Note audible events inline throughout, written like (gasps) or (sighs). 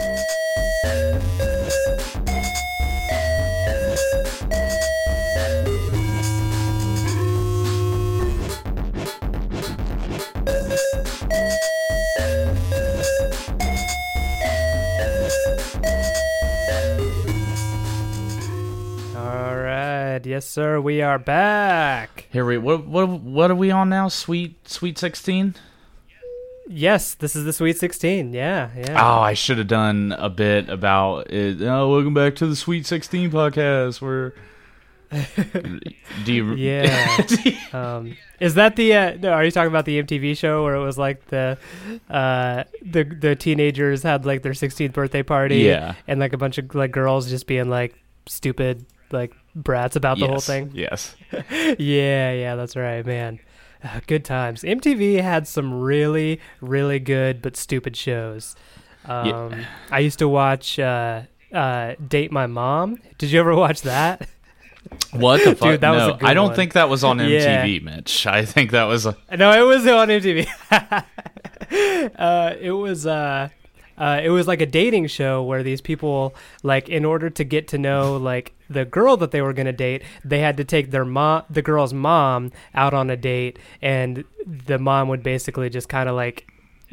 All right, yes, sir. We are back. Here we what what what are we on now? Sweet Sweet Sixteen. Yes, this is the Sweet Sixteen. Yeah, yeah. Oh, I should have done a bit about it. Oh, welcome back to the Sweet Sixteen podcast. Where (laughs) do you? Yeah. (laughs) um, is that the? Uh, no, are you talking about the MTV show where it was like the, uh, the the teenagers had like their 16th birthday party? Yeah. And like a bunch of like girls just being like stupid like brats about the whole thing. Yes. (laughs) yeah, yeah, that's right, man. Uh, (laughs) good times. MTV had some really, really good but stupid shows. Um, Yeah. I used to watch uh, uh, Date My Mom. Did you ever watch that? (laughs) What the (laughs) fuck? Dude, that was no, good I don't one. think that was on Yeah. MTV, Mitch. I think that was. A, No, it was on MTV. uh, it was uh, uh, it was like a dating show where these people like in order to get to know like the girl that they were gonna date, they had to take their mom, the girl's mom, out on a date, and the mom would basically just kind of like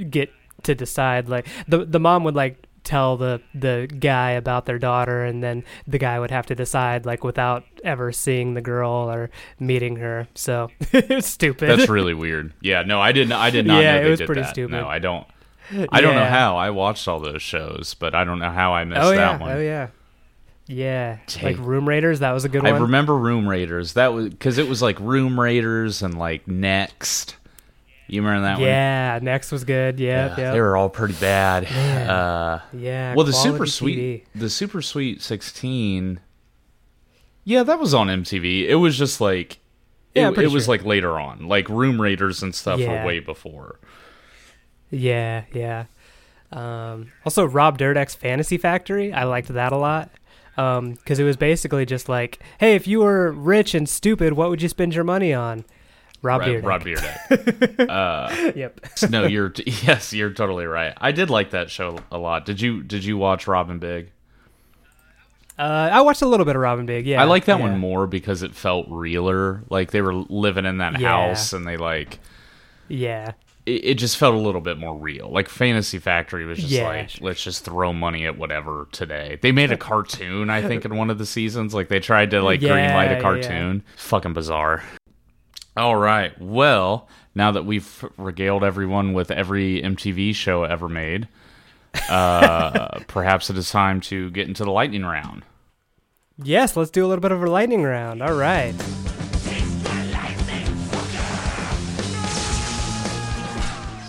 get to decide like the the mom would like tell the the guy about their daughter and then the guy would have to decide like without ever seeing the girl or meeting her so (laughs) it's stupid that's (laughs) really weird. Yeah. No, I didn't. I did not. Yeah, know it was pretty that. stupid. No, I don't. (laughs) I don't know how. I watched all those shows, but I don't know how I missed oh that yeah one. oh yeah yeah Take- like room raiders that was a good I one I remember Room Raiders. That was because it was like Room Raiders and like Next. You remember that one? yeah next was good yeah yeah They were all pretty bad. Man. Uh, yeah well, the Super TV. Sweet, the Super Sweet Sixteen. Yeah, that was on MTV. It was just like, Yeah, it, it was like later on. Like Room Raiders and stuff Yeah. were way before. Yeah yeah um, also rob Dyrdek's fantasy factory i liked that a lot because it was basically just like hey if you were rich and stupid what would you spend your money on rob Right, Dyrdek. Rob Dyrdek. (laughs) uh, yep (laughs) no, you're (laughs) yes, you're totally right. I did like that show a lot. Did you Did you watch Rob & Big? uh, i watched a little bit of Rob & Big yeah I like that yeah. one more because it felt realer. Like they were living in that Yeah. house and they like yeah it, it just felt a little bit more real. Like Fantasy Factory was just Yeah, like let's just throw money at whatever today. They made a cartoon, I think, in one of the seasons. Like they tried to like Yeah, greenlight yeah. a cartoon. Fucking bizarre. All right. Well, now that we've regaled everyone with every MTV show ever made, uh, (laughs) perhaps it is time to get into the lightning round. Yes, let's do a little bit of a lightning round. All right.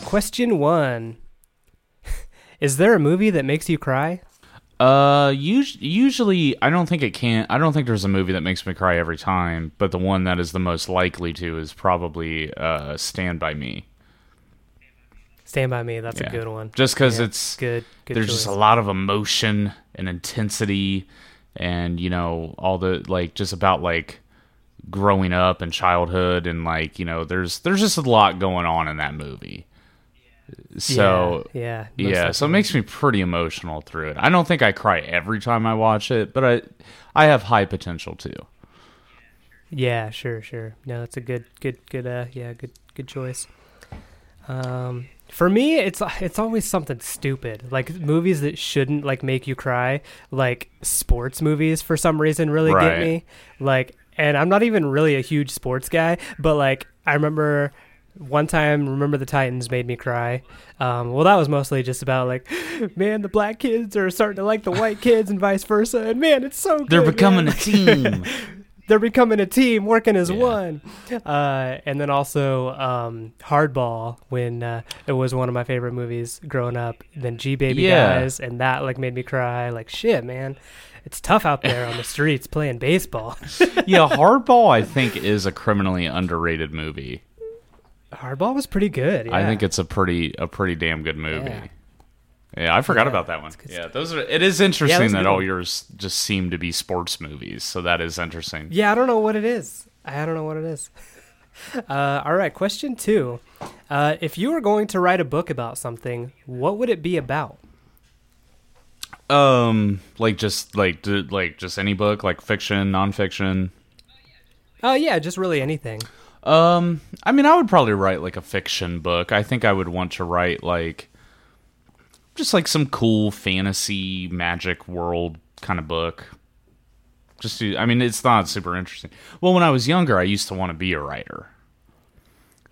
Question one (laughs) Is there a movie that makes you cry? Uh, us- usually I don't think it can. I don't think there's a movie that makes me cry every time, but the one that is the most likely to is probably uh, Stand by Me. Stand by Me. That's Yeah. a good one. Just because Yeah, it's good. Good. there's choice. just a lot of emotion and intensity, and you know all the like just about like growing up and childhood and like you know there's there's just a lot going on in that movie. So yeah, yeah, Yeah, so it makes me pretty emotional through it. I don't think I cry every time I watch it, but I I have high potential too. Yeah, sure, sure. No, that's a good, good, good. Uh, yeah, good, good choice. Um, for me, it's it's always something stupid, like movies that shouldn't like make you cry, like sports movies. For some reason, really Right. get me. Like, and I'm not even really a huge sports guy, but like I remember one time remember the titans made me cry um, well that was mostly just about like (gasps) man the black kids are starting to like the white kids and vice versa and man it's so good They're becoming man. a team. (laughs) they're becoming a team working as Yeah. one uh, and then also um, hardball when uh, it was one of my favorite movies growing up then g baby Yeah. dies and that like made me cry like shit man it's tough out there on the (laughs) streets playing baseball yeah, (laughs) Hardball I think is a criminally underrated movie. Hardball was pretty good I think it's a pretty a pretty damn good movie. Yeah. Yeah, I forgot Yeah, about that one. Yeah, those are. It is interesting that all one. yours just seem to be sports movies. So that is interesting. yeah i don't know what it is i don't know what it is (laughs) uh, all right question two uh, if you were going to write a book about something what would it be about Um, like just like like just any book, like fiction, nonfiction. Oh yeah, just really anything. Um, I mean, I would probably write like a fiction book. I think I would want to write like just like some cool fantasy magic world kind of book. Just to, I mean, it's not super interesting. Well, when I was younger, I used to want to be a writer.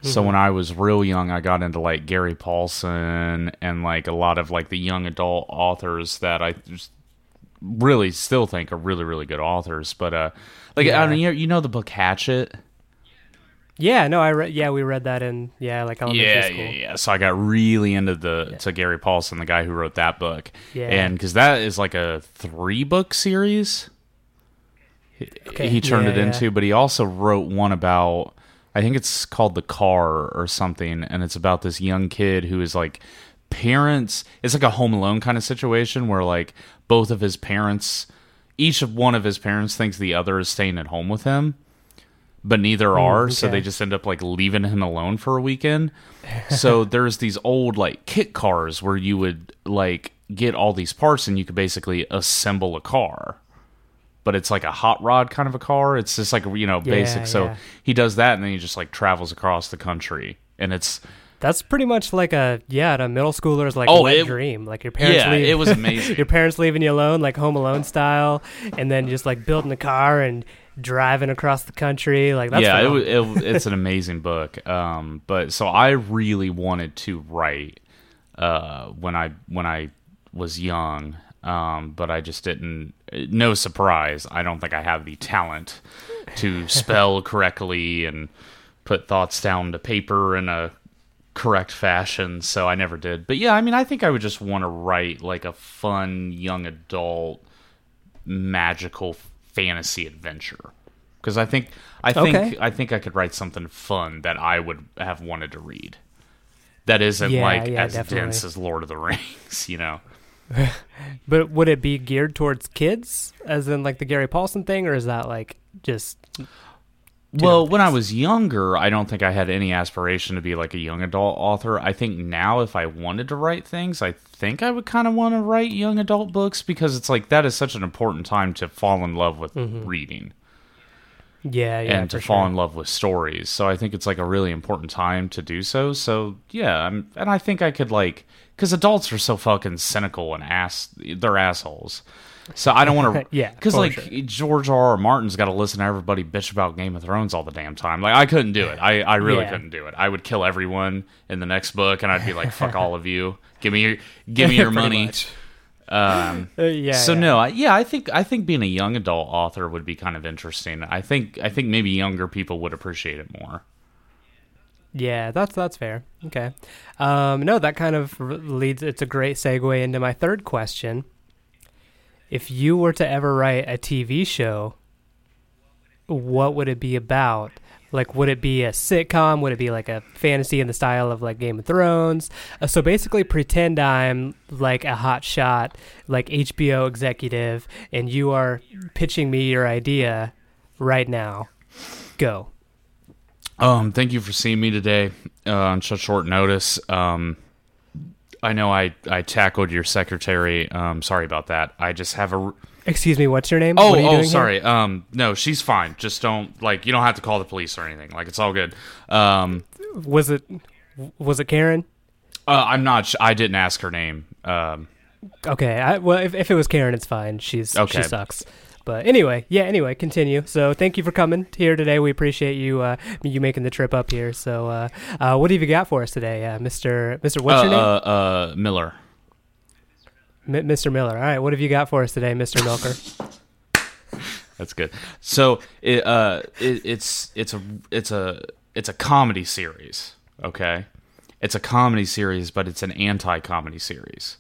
So when I was real young, I got into like Gary Paulsen and like a lot of like the young adult authors that I just really still think are really really good authors. But uh, like Yeah. I mean, you you know the book Hatchet. Yeah, no, I read. Yeah, we read that in yeah, like elementary yeah, school. yeah, yeah. So I got really into the to Gary Paulsen, the guy who wrote that book, Yeah. and because that is like a three book series. he- Okay, He turned yeah, it yeah. into, but he also wrote one about. I think it's called the car or something, and it's about this young kid who is like parents. It's like a Home Alone kind of situation where like both of his parents, each of one of his parents thinks the other is staying at home with him but neither are so Hmm, okay. they just end up like leaving him alone for a weekend so (laughs) there's these old like kit cars where you would like get all these parts and you could basically assemble a car but it's like a hot rod kind of a car it's just like you know Yeah, basic so yeah. he does that and then he just like travels across the country and it's That's pretty much like a yeah, a middle schooler's like Oh, wet it- dream. Like your parents yeah leave, it was amazing (laughs) your parents leaving you alone, like Home Alone style, and then just like building a car and driving across the country. Like that's yeah, it, it, (laughs) it's an amazing book. Um, but so I really wanted to write uh, when I when I was young, um, but I just didn't. No surprise, I don't think I have the talent to spell (laughs) correctly and put thoughts down to paper in a correct fashion. So I never did. But yeah, I mean, I think I would just want to write like a fun young adult magical fantasy adventure because I think I think Okay. I think I could write something fun that I would have wanted to read. That isn't Yeah, like yeah, as definitely. dense as Lord of the (laughs) Rings, you know. (laughs) But would it be geared towards kids, as in like the Gary Paulsen thing, or is that like just Well, when I was younger, I don't think I had any aspiration to be like a young adult author. I think now, if I wanted to write things, I think I would kind of want to write young adult books because it's like that is such an important time to fall in love with mm-hmm. reading. yeah, yeah, and to fall sure. in love with stories. So I think it's like a really important time to do so. So yeah, I'm, and I think I could like because adults are so fucking cynical and ass, they're assholes. So I don't want to, (laughs) Yeah, because like sure. George R. R. Martin's got to listen to everybody bitch about Game of Thrones all the damn time. Like I couldn't do it. I, I really Yeah. couldn't do it. I would kill everyone in the next book, and I'd be like, "Fuck (laughs) all of you. Give me your, give me your (laughs) money." much. Um, Uh, yeah. so yeah. no, I, yeah, I think I think being a young adult author would be kind of interesting. I think I think maybe younger people would appreciate it more. Yeah, that's that's fair. Okay. Um, no, that kind of leads. It's a great segue into my third question. If you were to ever write a TV show, what would it be about? Like, would it be a sitcom? Would it be like a fantasy in the style of like Game of Thrones? Uh, so basically, pretend I'm like a hot shot, like HBO executive, and you are pitching me your idea right now. Go. Um, thank you for seeing me today uh, on such short notice. Um, I know I, I tackled your secretary. Um, sorry about that. I just have a. Excuse me, what's your name? Oh, What are you oh, doing here? sorry. Um, no, she's fine. Just don't like you don't have to call the police or anything. Like it's all good. Um, Was it was it Karen? uh, I'm not. Sh- I didn't ask her name. Um, Okay, I, well, if, if it was Karen, it's fine. She's Okay. she sucks. But anyway, yeah. Anyway, continue. So thank you for coming here today. We appreciate you uh, you making the trip up here. So uh, uh, what have you got for us today, uh, Mister Mister? What's uh, your name? Uh, uh, Miller. M- Mr. Miller. All right. What have you got for us today, Mister Milker? (laughs) That's good. So it, uh, it, it's it's a it's a it's a comedy series. Okay, it's a comedy series, but it's an anti-comedy series.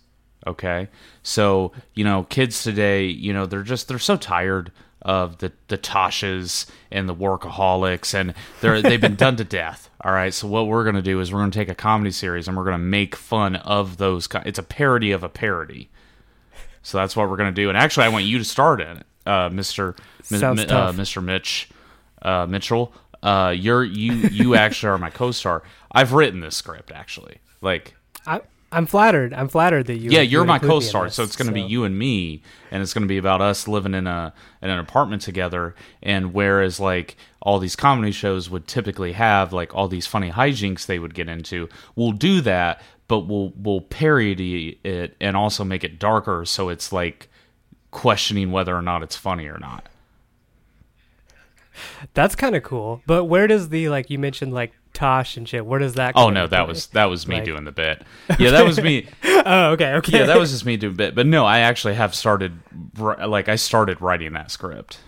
Okay, so you know, kids today, you know, they're just they're so tired of the the Tashas and the workaholics, and they're they've been done to (laughs) death. All right, so what we're gonna do is we're gonna take a comedy series and we're gonna make fun of those. It's a parody of a parody. So that's what we're gonna do. And actually, I want you to start in it, uh, Mister Mi- Sounds uh. Mister Mitch uh, Mitchell. Uh, you're you you actually are my co-star. I've written this script actually. Like I I'm flattered. I'm flattered that you. yeah, you you're my include me in co-star, this, so it's going to be you and me, and it's going to be about us living in a in an apartment together. And whereas like all these comedy shows would typically have like all these funny hijinks they would get into, we'll do that, but we'll we'll parody it and also make it darker, so it's like questioning whether or not it's funny or not. That's kind of cool. But where does the like you mentioned like Tosh and shit? Where does that? Oh no, that play? was that was me Like- doing the bit. (laughs) Yeah, that was me. (laughs) Oh, okay, okay. yeah, that was just me doing bit. But no, I actually have started like I started writing that script.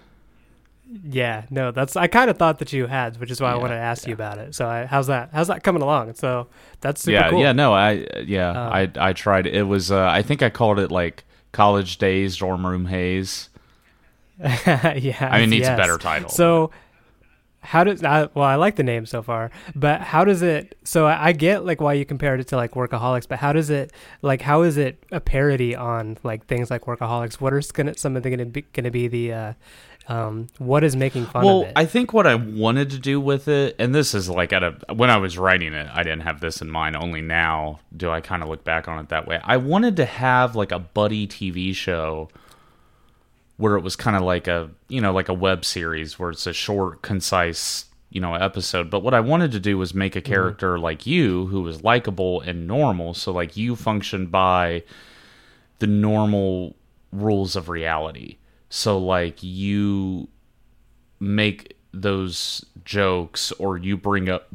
Yeah, no, that's. I kind of thought that you had, which is why I Yeah, wanted to ask you about it. So, I, how's that? How's that coming along? So, that's super yeah, cool. yeah, no, I yeah, Um, I I tried. It was uh, I think I called it like college days dorm room haze. (laughs) yeah. I mean, it needs yes. a better title. So, how does? I, well, I like the name so far, but how does it? So, I, I get like why you compared it to like Workaholics, but how does it? Like, how is it a parody on like things like Workaholics? What are gonna some of the gonna be gonna be the? uh um, what is making fun well, of it? I think what I wanted to do with it, and this is like at a when I was writing it, I didn't have this in mind. Only now do I kind of look back on it that way. I wanted to have like a buddy TV show where it was kind of like a you know like a web series where it's a short, concise you know episode. But what I wanted to do was make a mm-hmm. character like you who was likable and normal. So like you function by the normal rules of reality. So like you make those jokes or you bring up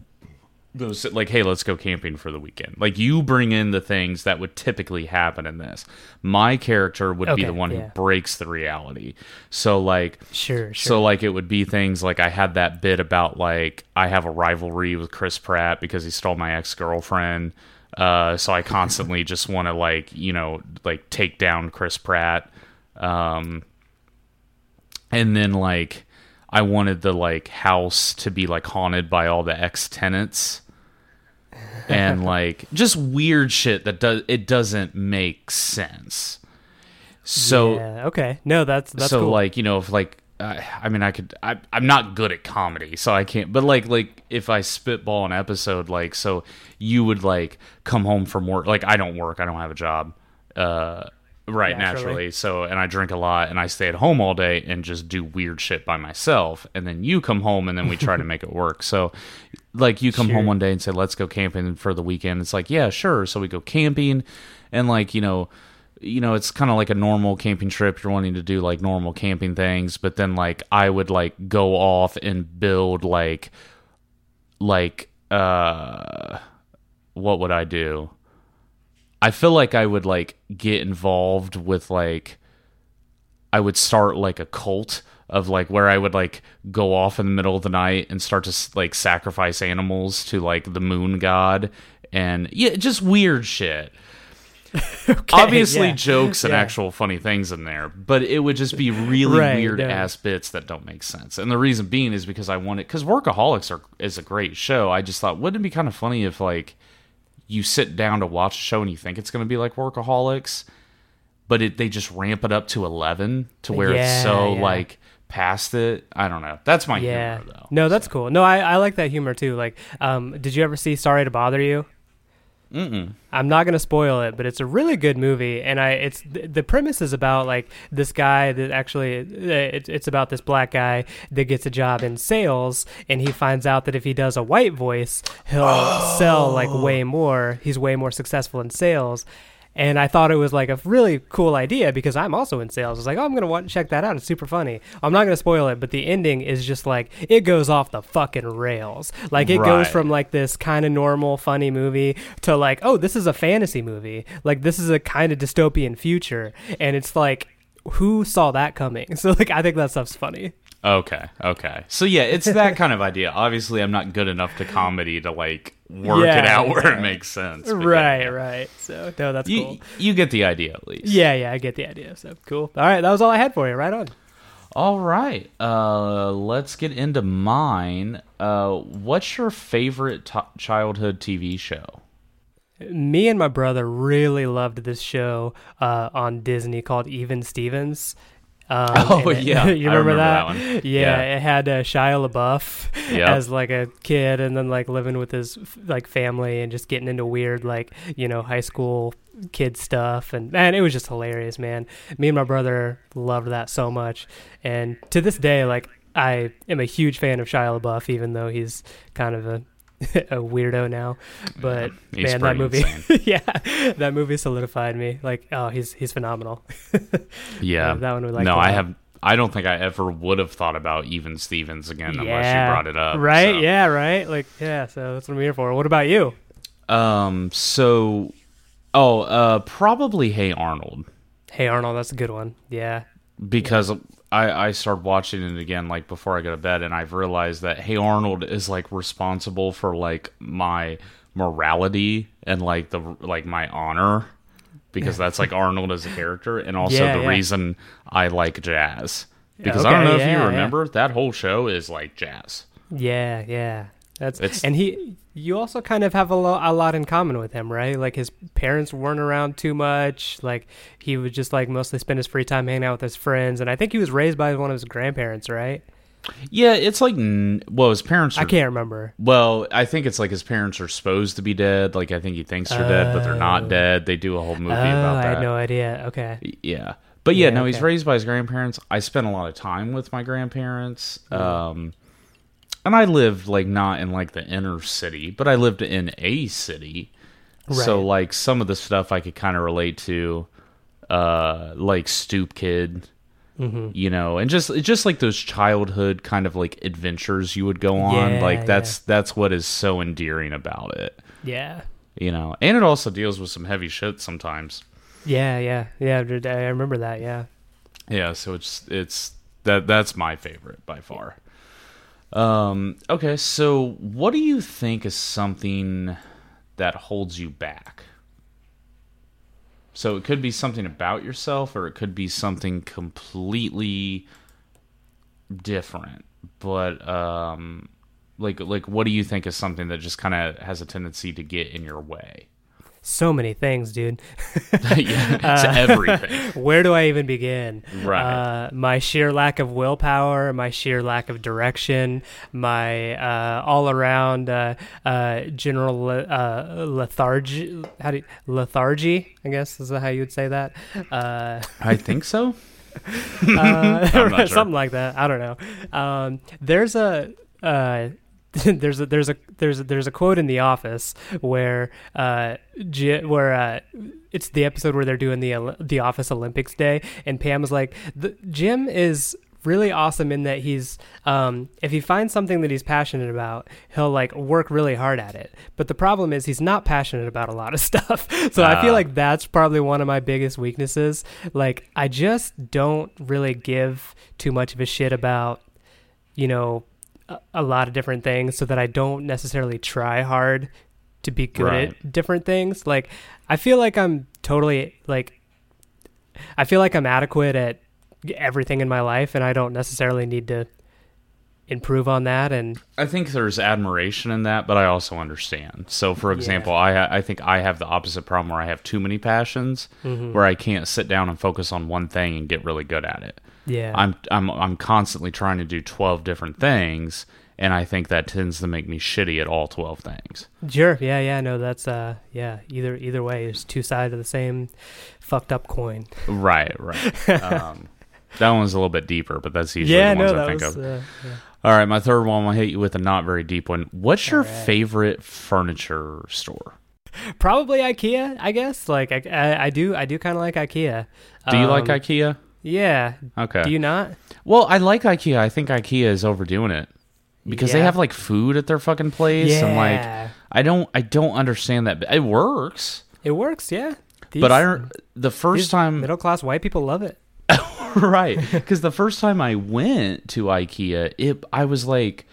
those like hey let's go camping for the weekend like you bring in the things that would typically happen in this my character would be the one yeah. who breaks the reality so like sure, sure. so like it would be things like I had that bit about like I have a rivalry with Chris Pratt because he stole my ex girlfriend. Uh, so I constantly (laughs) just want to like you know like take down Chris Pratt. Um, and then like I wanted the like house to be like haunted by all the ex tenants. And like just weird shit that does it doesn't make sense. So yeah, okay, no, that's that's so cool. like you know if like I, I mean I could I, I'm not good at comedy so I can't but like like if I spitball an episode like so you would like come home from work like I don't work I don't have a job uh right Naturally. naturally. So and I drink a lot and I stay at home all day and just do weird shit by myself and then you come home and then we try to make it (laughs) work. So like you come Sure. home one day and say let's go camping for the weekend. It's like yeah sure. So we go camping and like you know you know it's kind of like a normal camping trip. You're wanting to do like normal camping things but then like i would like go off and build like like uh what would i do i feel like i would like get involved with like i would start like a cult of like where i would like go off in the middle of the night and start to like sacrifice animals to like the moon god and yeah just weird shit (laughs) Okay, obviously yeah. jokes and Yeah. actual funny things in there, but it would just be really Right, weird no. ass bits that don't make sense. And the reason being is because I wanted because Workaholics are is a great show. I just thought wouldn't it be kind of funny if like you sit down to watch a show and you think it's going to be like Workaholics, but it they just ramp it up to eleven to where Yeah, it's so yeah. like past it. I don't know. That's my yeah. humor though. No, that's cool. No, I, I like that humor too. Like, um, did you ever see Sorry to Bother You? Mm-mm. I'm not gonna spoil it, but it's a really good movie, and I it's th- the premise is about like this guy that actually uh, it's it's about this black guy that gets a job in sales, and he finds out that if he does a white voice, he'll sell like way more. He's way more successful in sales. And I thought it was like a really cool idea because I'm also in sales. I was like, oh, I'm gonna want check that out. It's super funny. I'm not gonna spoil it, but the ending is just like it goes off the fucking rails. Like it goes from like this kind of normal funny movie to like oh this is a fantasy movie like this is a kind of dystopian future and it's like who saw that coming (laughs) so like i think that stuff's funny Okay, okay. So yeah, it's that kind of idea. Obviously, I'm not good enough to comedy to like work it out (laughs) where yeah. it makes sense. right yeah. right so no that's You cool you get the idea at least. yeah yeah i get the idea so cool all right that was all i had for you right on All right. Uh, let's get into mine. Uh, what's your favorite t- childhood TV show? me and my brother really loved this show uh, on disney called even stevens Um, (laughs) Oh, it- yeah. (laughs) you remember, remember that? that one. Yeah, Yeah. it had uh, Shia LaBeouf Yep. as like a kid, and then like living with his f- like family and just getting into weird like you know high school kid stuff, and man, it was just hilarious, man. Me and my brother loved that so much, and to this day, like I am a huge fan of Shia LaBeouf, even though he's kind of a (laughs) a weirdo now. But He's man, that movie, (laughs) yeah, that movie solidified me. Like, oh, he's he's phenomenal. (laughs) Yeah. that one we liked no, I lot. have. I don't think I ever would have thought about even Stevens again unless you brought it up. Right? so. Yeah, right. Like, yeah. So that's what I'm here for. What about you? Um. So, oh, uh, probably Hey Arnold Hey Arnold, that's a good one. Yeah. because I I started watching it again like before I go to bed, and I've realized that Hey Arnold is like responsible for like my morality and like the like my honor because that's like Arnold as a character, and also Yeah, the yeah. reason I like jazz. Because I don't know if yeah, you remember that whole show is like jazz. Yeah, yeah. That's It's- and he. You also kind of have a, lo- a lot in common with him, right? Like his parents weren't around too much. Like he would just like mostly spend his free time hanging out with his friends, and I think he was raised by one of his grandparents, right? Yeah, it's like well, his parents. Are, I can't remember. Well, I think it's like his parents are supposed to be dead. Like I think he thinks they're dead, but they're not Oh. dead. They do a whole movie oh, about I that. had no idea. Okay. Yeah. But yeah, Yeah, no, he's raised by his grandparents. I spent a lot of time with my grandparents. Um and I lived like not in like the inner city, but I lived in a city. So like some of the stuff I could kind of relate to uh like Stoop Kid, Mm-hmm. you know, and just just like those childhood kind of like adventures you would go on. Yeah, like that's that's what is so endearing about it. Yeah. You know, and it also deals with some heavy shit sometimes. Yeah, yeah, yeah. I remember that. Yeah. Yeah, so it's it's that that's my favorite by far. Um okay, so what do you think is something that holds you back? So it could be something about yourself or it could be something completely different. But um like like what do you think is something that just kind of has a tendency to get in your way? So many things, dude. (laughs) yeah, (laughs) it's everything. (laughs) Where do I even begin? Right. Uh, my sheer lack of willpower, my sheer lack of direction, my uh, all around uh, uh, general le- uh, lethargy. How do you, lethargy? I guess is how you would say that. Uh, I think so. uh, not sure. something like that. I don't know. Um, there's a uh, (laughs) there's a there's a there's a, there's a quote in The Office where uh, Ji- where uh, it's the episode where they're doing the the Office Olympics Day, and Pam is like, the, Jim is really awesome in that he's um, if he finds something that he's passionate about, he'll like work really hard at it. But the problem is he's not passionate about a lot of (laughs) stuff. so I feel Ah. like that's probably one of my biggest weaknesses. Like I just don't really give too much of a shit about, you know, a, a lot of different things so that I don't necessarily try hard to be good Right. at different things. Like I feel like I'm totally like I feel like I'm adequate at everything in my life and I don't necessarily need to improve on that and I think there's admiration in that, but I also understand. So, for example, I I think I have the opposite problem where I have too many passions, Mm-hmm. where I can't sit down and focus on one thing and get really good at it. yeah. I'm I'm I'm constantly trying to do twelve different things, and I think that tends to make me shitty at all twelve things. Sure. Yeah. Yeah. No. That's uh. Yeah. Either either way, it's two sides of the same fucked up coin. Right, right. (laughs) um, that one's a little bit deeper, but that's usually yeah. the ones No. I think was. of. Uh, yeah. All right, my third one. I'll hit you with a not very deep one. What's your right. favorite furniture store? Probably IKEA. I guess. Like I, I, I do. I do kind of like IKEA. Do you like Um, IKEA? Yeah. Okay. Do you not? Well, I like IKEA. I think IKEA is overdoing it because they have like food at their fucking place, and like Yeah. I don't, I don't understand that. It works, It works. Yeah. but I the first time, middle class white people love it. (laughs) right? Because the first time I went to IKEA, it I was like,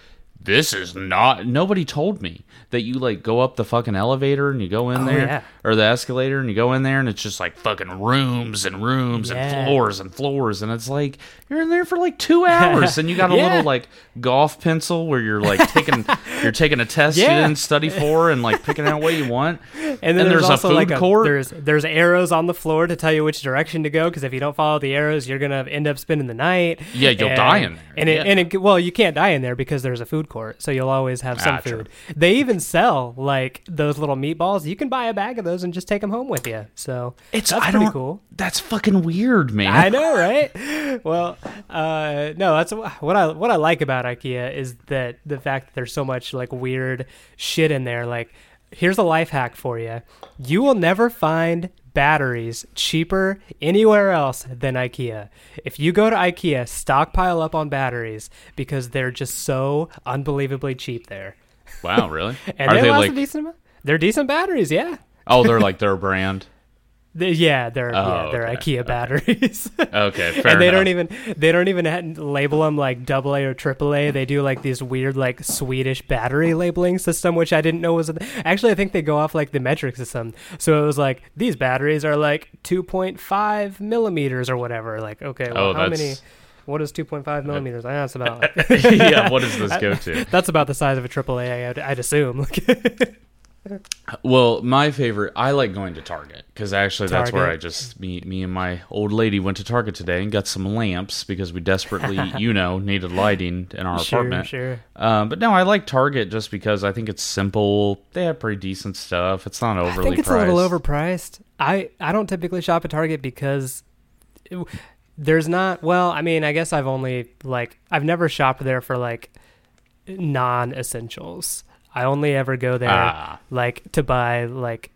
this is not. Nobody told me that you like go up the fucking elevator and you go in Oh, there. yeah. Or the escalator, and you go in there, and it's just like fucking rooms and rooms Yeah. and floors and floors, and it's like you're in there for like two hours, (laughs) and you got a Yeah. little like golf pencil where you're like taking (laughs) you're taking a test you didn't study for, and like picking out what you want. (laughs) And then And there's, there's a food like a, court? There's there's arrows on the floor to tell you which direction to go because if you don't follow the arrows, you're gonna end up spending the night. Yeah, you'll And- die in there. And it, Yeah. and it, well, you can't die in there because there's a food court, so you'll always have some Ah, true. food. They even sell like those little meatballs. You can buy a bag of those and just take them home with you. So It's that's I pretty don't, cool. That's fucking weird, man. I know, right? (laughs) Well, uh, no, that's what I what I like about IKEA is that the fact that there's so much like weird shit in there. Like, here's a life hack for you: you will never find batteries cheaper anywhere else than IKEA. If you go to IKEA, stockpile up on batteries because they're just so unbelievably cheap there. Wow, really? (laughs) And Are they, they last like? a decent amount. They're decent batteries, yeah. Oh, they're like their brand. (laughs) They- yeah, they're yeah, Oh, they're okay, IKEA batteries. (laughs) Okay, fair and they enough. don't even they don't even label them like double A or triple A. They do like these weird like Swedish battery labeling system, which I didn't know was. A Actually, I think they go off like the metric system. So it was like these batteries are like 2.5 millimeters or whatever. Like okay, well, Oh, how many? What is 2.5 millimeters? I know it's about. (laughs) yeah, what does this go to? that's about the size of a triple A. I'd, I'd assume. Well, my favorite, I like going to Target because actually that's where I just me me and my old lady went to Target today and got some lamps because we desperately, (laughs) you know, needed lighting in our sure, apartment. sure. Um, but no, I like Target just because I think it's simple. They have pretty decent stuff. It's not overly I think it's priced. a little overpriced. I I don't typically shop at Target because it- there's not. Well, I mean, I guess I've only like I've never shopped there for like non-essentials. I only ever go there Ah. like to buy like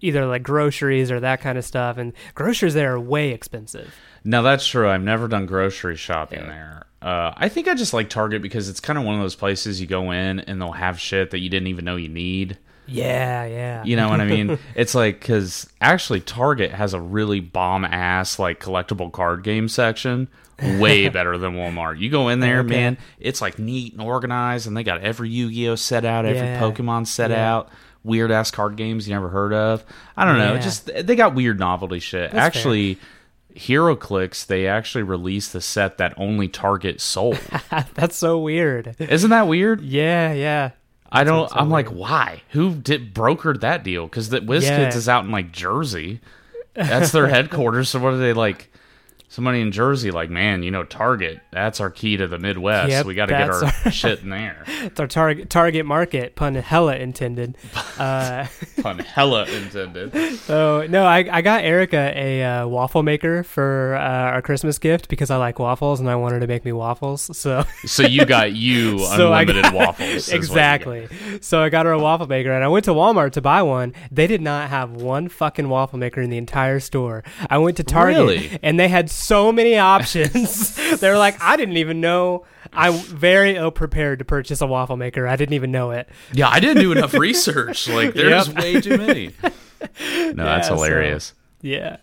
either like groceries or that kind of stuff, and groceries there are way expensive. Now that's true. I've never done grocery shopping Yeah. there. Uh, I think I just like Target because it's kind of one of those places you go in and they'll have shit that you didn't even know you need. Yeah, yeah. You know what I mean? (laughs) it's like because actually Target has a really bomb ass like collectible card game section, way (laughs) better than Walmart. You go in there, Okay. man, it's like neat and organized, and they got every Yu-Gi-Oh set out, every Yeah. Pokemon set Yeah. out. Weird ass card games you never heard of. I don't know. Yeah. Just they got weird novelty shit. That's fair. actually, HeroClix they actually released the set that only Target sold. (laughs) That's so weird. Isn't that weird? Yeah, yeah. I don't. so I'm like, why? Who did brokered that deal? Because the WizKids Yeah. is out in like Jersey. That's their (laughs) headquarters. So what are they like? Somebody in Jersey, like, man, you know, Target. That's our key to the Midwest. Yep, we got to get our our- (laughs) shit in there. It's our target target market. Pun hella intended. (laughs) Uh, Pun hella intended. (laughs) So no, I, I got Erica a uh, waffle maker for uh, our Christmas gift because I like waffles and I wanted to make me waffles. So So you got you So unlimited got- waffles. is what you exactly. So I got her a waffle maker and I went to Walmart to buy one. They did not have one fucking waffle maker in the entire store. I went to Target Really? and they had so many options. (laughs) they were like, I didn't even know. I'm very ill prepared to purchase a waffle maker. I didn't even know it. Yeah, I didn't do enough research. (laughs) Like, there's Yep. way too many. (laughs) No, that's so- hilarious. Yeah.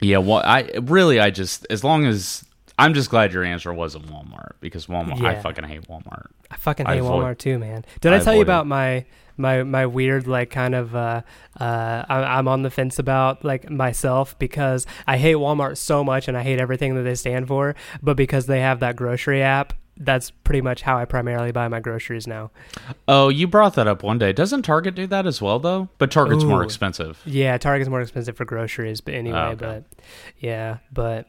Yeah, well, I really, I just as long as I'm just glad your answer wasn't Walmart because Walmart, yeah. I fucking hate Walmart. I fucking I hate avoid- Walmart too, man. Did I, I tell you avoid it. about my my my weird like kind of uh uh I'm on the fence about like myself because I hate Walmart so much and I hate everything that they stand for, but because they have that grocery app, that's pretty much how I primarily buy my groceries now. Oh, you brought that up one day. Doesn't Target do that as well, though? But Target's more expensive. Yeah, Target's more expensive for groceries, but anyway, Oh, okay. but yeah, but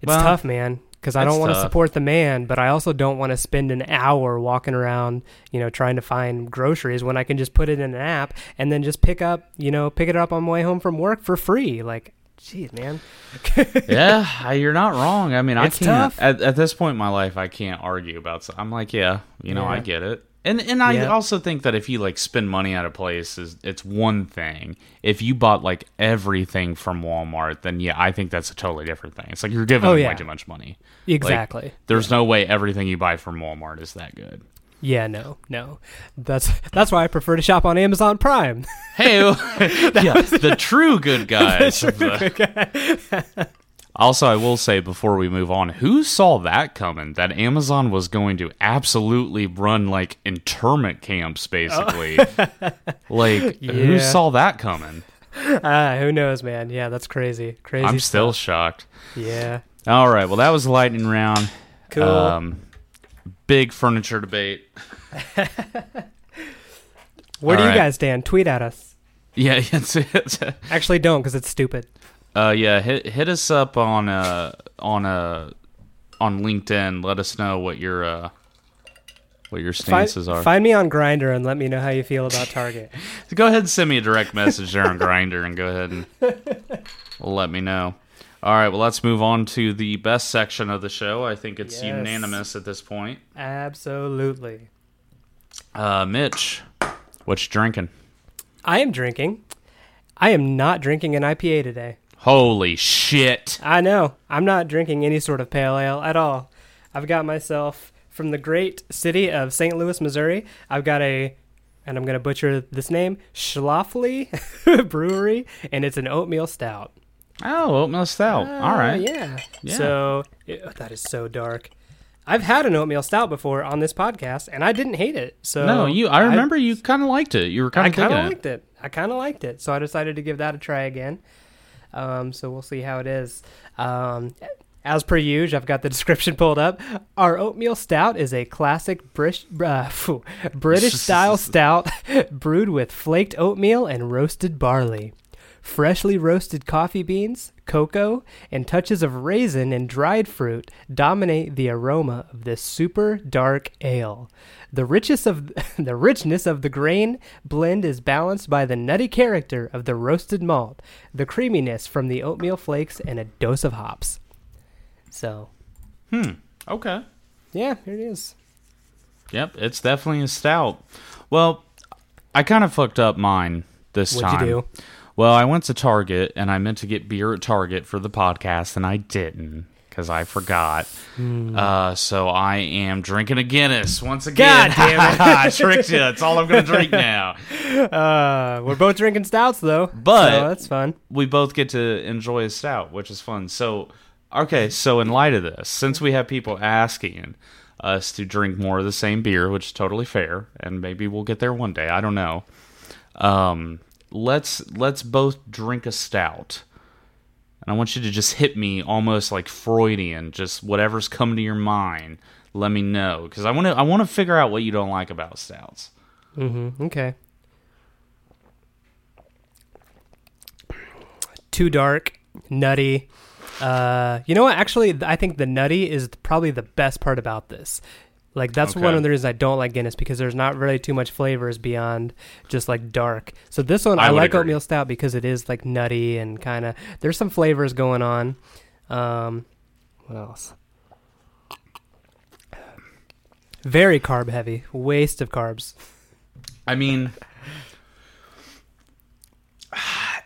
it's Well, tough, man. Because I don't want to support the man, but I also don't want to spend an hour walking around, you know, trying to find groceries when I can just put it in an app and then just pick up, you know, pick it up on my way home from work for free. Like, geez, man. (laughs) yeah, you're not wrong. I mean, It's I can't. tough. At, at this point in my life, I can't argue about. So I'm like, yeah, you know, I get it. And and I Yeah. also think that if you like spend money at a place, is it's one thing. If you bought like everything from Walmart, then yeah, I think that's a totally different thing. It's like you're giving Oh, yeah. way too much money. Exactly. There's no way everything you buy from Walmart is that good. yeah, no, no. That's that's why I prefer to shop on Amazon Prime. Hey, (laughs) (laughs) yeah, the true good (laughs) guys. Also, I will say before we move on, who saw that coming? That Amazon was going to absolutely run like internment camps, basically. (laughs) like, who saw that coming? Ah, who knows, man? Yeah, that's crazy. Crazy. I'm stuff. still shocked. Yeah. All right, well that was the lightning round. Cool. Um, big furniture debate. (laughs) Where do all you right. guys stand? Tweet at us. Yeah, (laughs) it's, it's Actually, don't because it's stupid. Uh yeah, hit hit us up on uh on uh on LinkedIn. Let us know what your uh what your Find, stances are. find me on Grindr and let me know how you feel about Target. (laughs) Go ahead and send me a direct message there on Grindr and go ahead and let me know. All right, well let's move on to the best section of the show. I think it's Yes. unanimous at this point. Absolutely. Uh Mitch, what you drinking? I am drinking. I am not drinking an IPA today. Holy shit. I know. I'm not drinking any sort of pale ale at all. I've got myself from the great city of St. Louis, Missouri. I've got a, and I'm going to butcher this name, Schlafly (laughs) Brewery, and it's an oatmeal stout. Oh, oatmeal stout. All Uh, right. Yeah. Yeah. So it, oh, that is so dark. I've had an oatmeal stout before on this podcast, and I didn't hate it. So No, you. I remember you kind of liked it. You were kind of. I kind of liked it. I kind of liked it, so I decided to give that a try again. Um, so we'll see how it is. Um, as per usual, I've got the (laughs) description pulled up. Our oatmeal stout is a classic British uh, (laughs) British style (laughs) stout brewed with flaked oatmeal and roasted barley. Freshly roasted coffee beans, cocoa, and touches of raisin and dried fruit dominate the aroma of this super dark ale. The richness of (laughs) the richness of the grain blend is balanced by the nutty character of the roasted malt, the creaminess from the oatmeal flakes, and a dose of hops. So, Hmm. Okay. yeah, here it is. Yep. It's definitely a stout. Well, I kind of fucked up mine this What'd time. you do? Well, I went to Target and I meant to get beer at Target for the podcast, and I didn't because I forgot. Hmm. Uh, so I am drinking a Guinness once again. God damn it. (laughs) I tricked you. That's all I'm going to drink now. (laughs) Uh, we're both drinking stouts though, But- so that's fun. we both get to enjoy a stout, which is fun. So, okay, so in light of this, since we have people asking us to drink more of the same beer, which is totally fair, and maybe we'll get there one day, I don't know. Um, let's let's both drink a stout. And I want you to just hit me almost like Freudian, just whatever's coming to your mind. Let me know because I want to I want to figure out what you don't like about stouts. Mm-hmm. Okay. Too dark, nutty. Uh, you know what? Actually, I think the nutty is probably the best part about this. Like that's one of the reasons I don't like Guinness because there's not really too much flavors beyond just like dark. So this one I I, like agree. oatmeal stout because it is like nutty and kind of there's some flavors going on. Um, what else? Very carb heavy, waste of carbs. I mean,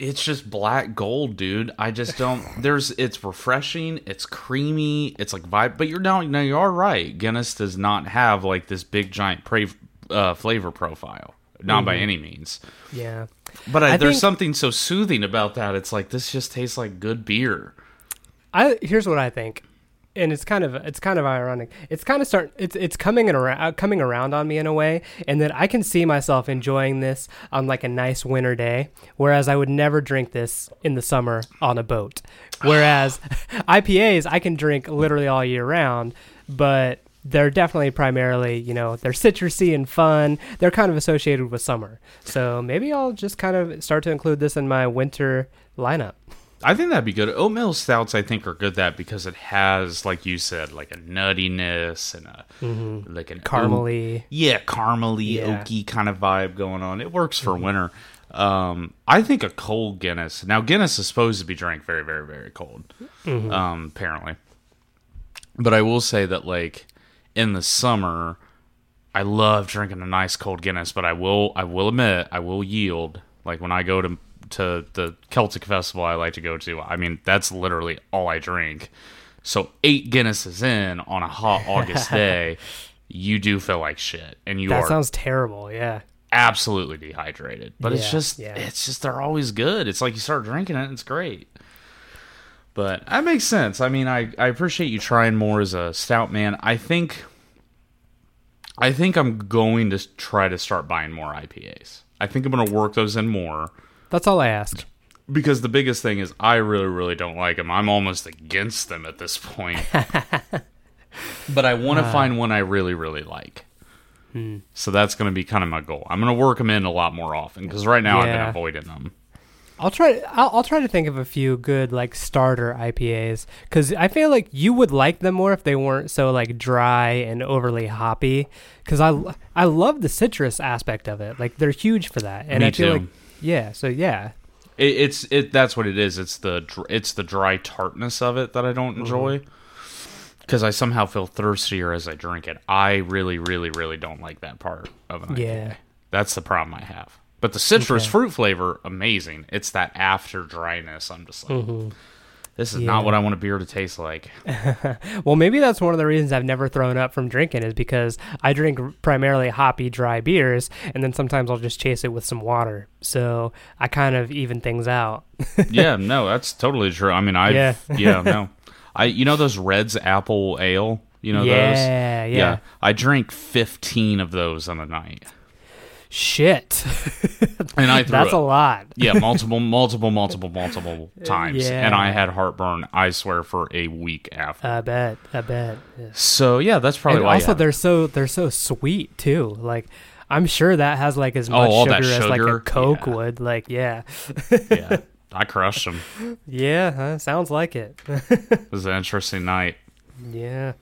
it's just black gold, dude. I just don't. There's. It's refreshing. It's creamy. It's like vibe. But you're down. No, you are right. Guinness does not have like this big giant pra- uh, flavor profile. Not by any means. Yeah. But I, I there's think- something so soothing about that. It's like this just tastes like good beer. I here's what I think, and it's kind of it's kind of ironic. It's kind of start it's it's coming in around uh, coming around on me in a way, and that I can see myself enjoying this on like a nice winter day, whereas I would never drink this in the summer on a boat. Whereas (laughs) IPAs I can drink literally all year round, but they're definitely primarily, you know, they're citrusy and fun. They're kind of associated with summer. So maybe I'll just kind of start to include this in my winter lineup. (laughs) I think that'd be good. Oatmeal stouts, I think, are good that because it has, like you said, like a nuttiness and a like an oak- Caramely. yeah, caramely, Yeah. oaky kind of vibe going on. It works for winter. Um, I think a cold Guinness. Now Guinness is supposed to be drank very, very, very cold. Um, apparently, but I will say that like in the summer, I love drinking a nice cold Guinness. But I will, I will admit, I will yield. Like when I go to to the Celtic festival I like to go to. I mean, that's literally all I drink. So eight Guinnesses in on a hot August (laughs) day, you do feel like shit, and you That are sounds terrible. Yeah. absolutely dehydrated. But it's just yeah. it's just they're always good. It's like you start drinking it and it's great. But that makes sense. I mean, I, I appreciate you trying more as a stout man. I think I think I'm going to try to start buying more IPAs. I think I'm going to work those in more. That's all I asked. because the biggest thing is I really, really don't like them. I'm almost against them at this point. (laughs) but I want to uh. find one I really, really like. Hmm. So that's going to be kind of my goal. I'm going to work them in a lot more often because right now I've been avoiding them. I'll try. I'll, I'll try to think of a few good like starter IPAs because I feel like you would like them more if they weren't so like dry and overly hoppy. Because I I love the citrus aspect of it. Like they're huge for that, and Me I feel too. like yeah. So yeah, It, it's it. That's what it is. It's the dr- it's the dry tartness of it that I don't mm-hmm. enjoy. Because I somehow feel thirstier as I drink it. I really, really, really don't like that part of an IPA. Yeah. That's the problem I have. But the citrus Okay. fruit flavor, amazing. It's that after dryness. I'm just like, mm-hmm. This is Yeah. not what I want a beer to taste like. (laughs) Well, maybe that's one of the reasons I've never thrown up from drinking is because I drink primarily hoppy, dry beers, and then sometimes I'll just chase it with some water. So I kind of even things out. (laughs) yeah, no, that's totally true. I mean, I Yeah. yeah, no, I you know those Redd's Apple Ale, you know those. yeah, yeah, I drink 15 of those on a night, Shit, and I threw that's up. a lot. yeah, multiple, multiple, multiple, multiple (laughs) times, Yeah. and I had heartburn. I swear for a week after. I bet. I bet. Yeah. so yeah, that's probably And why. also, they're so they're so sweet too. Like, I'm sure that has like as Oh, much all sugar, that as like a sugar? Coke Yeah. would. Like, yeah, yeah, (laughs) I crushed them. yeah, huh? sounds like it. (laughs) It was an interesting night. yeah.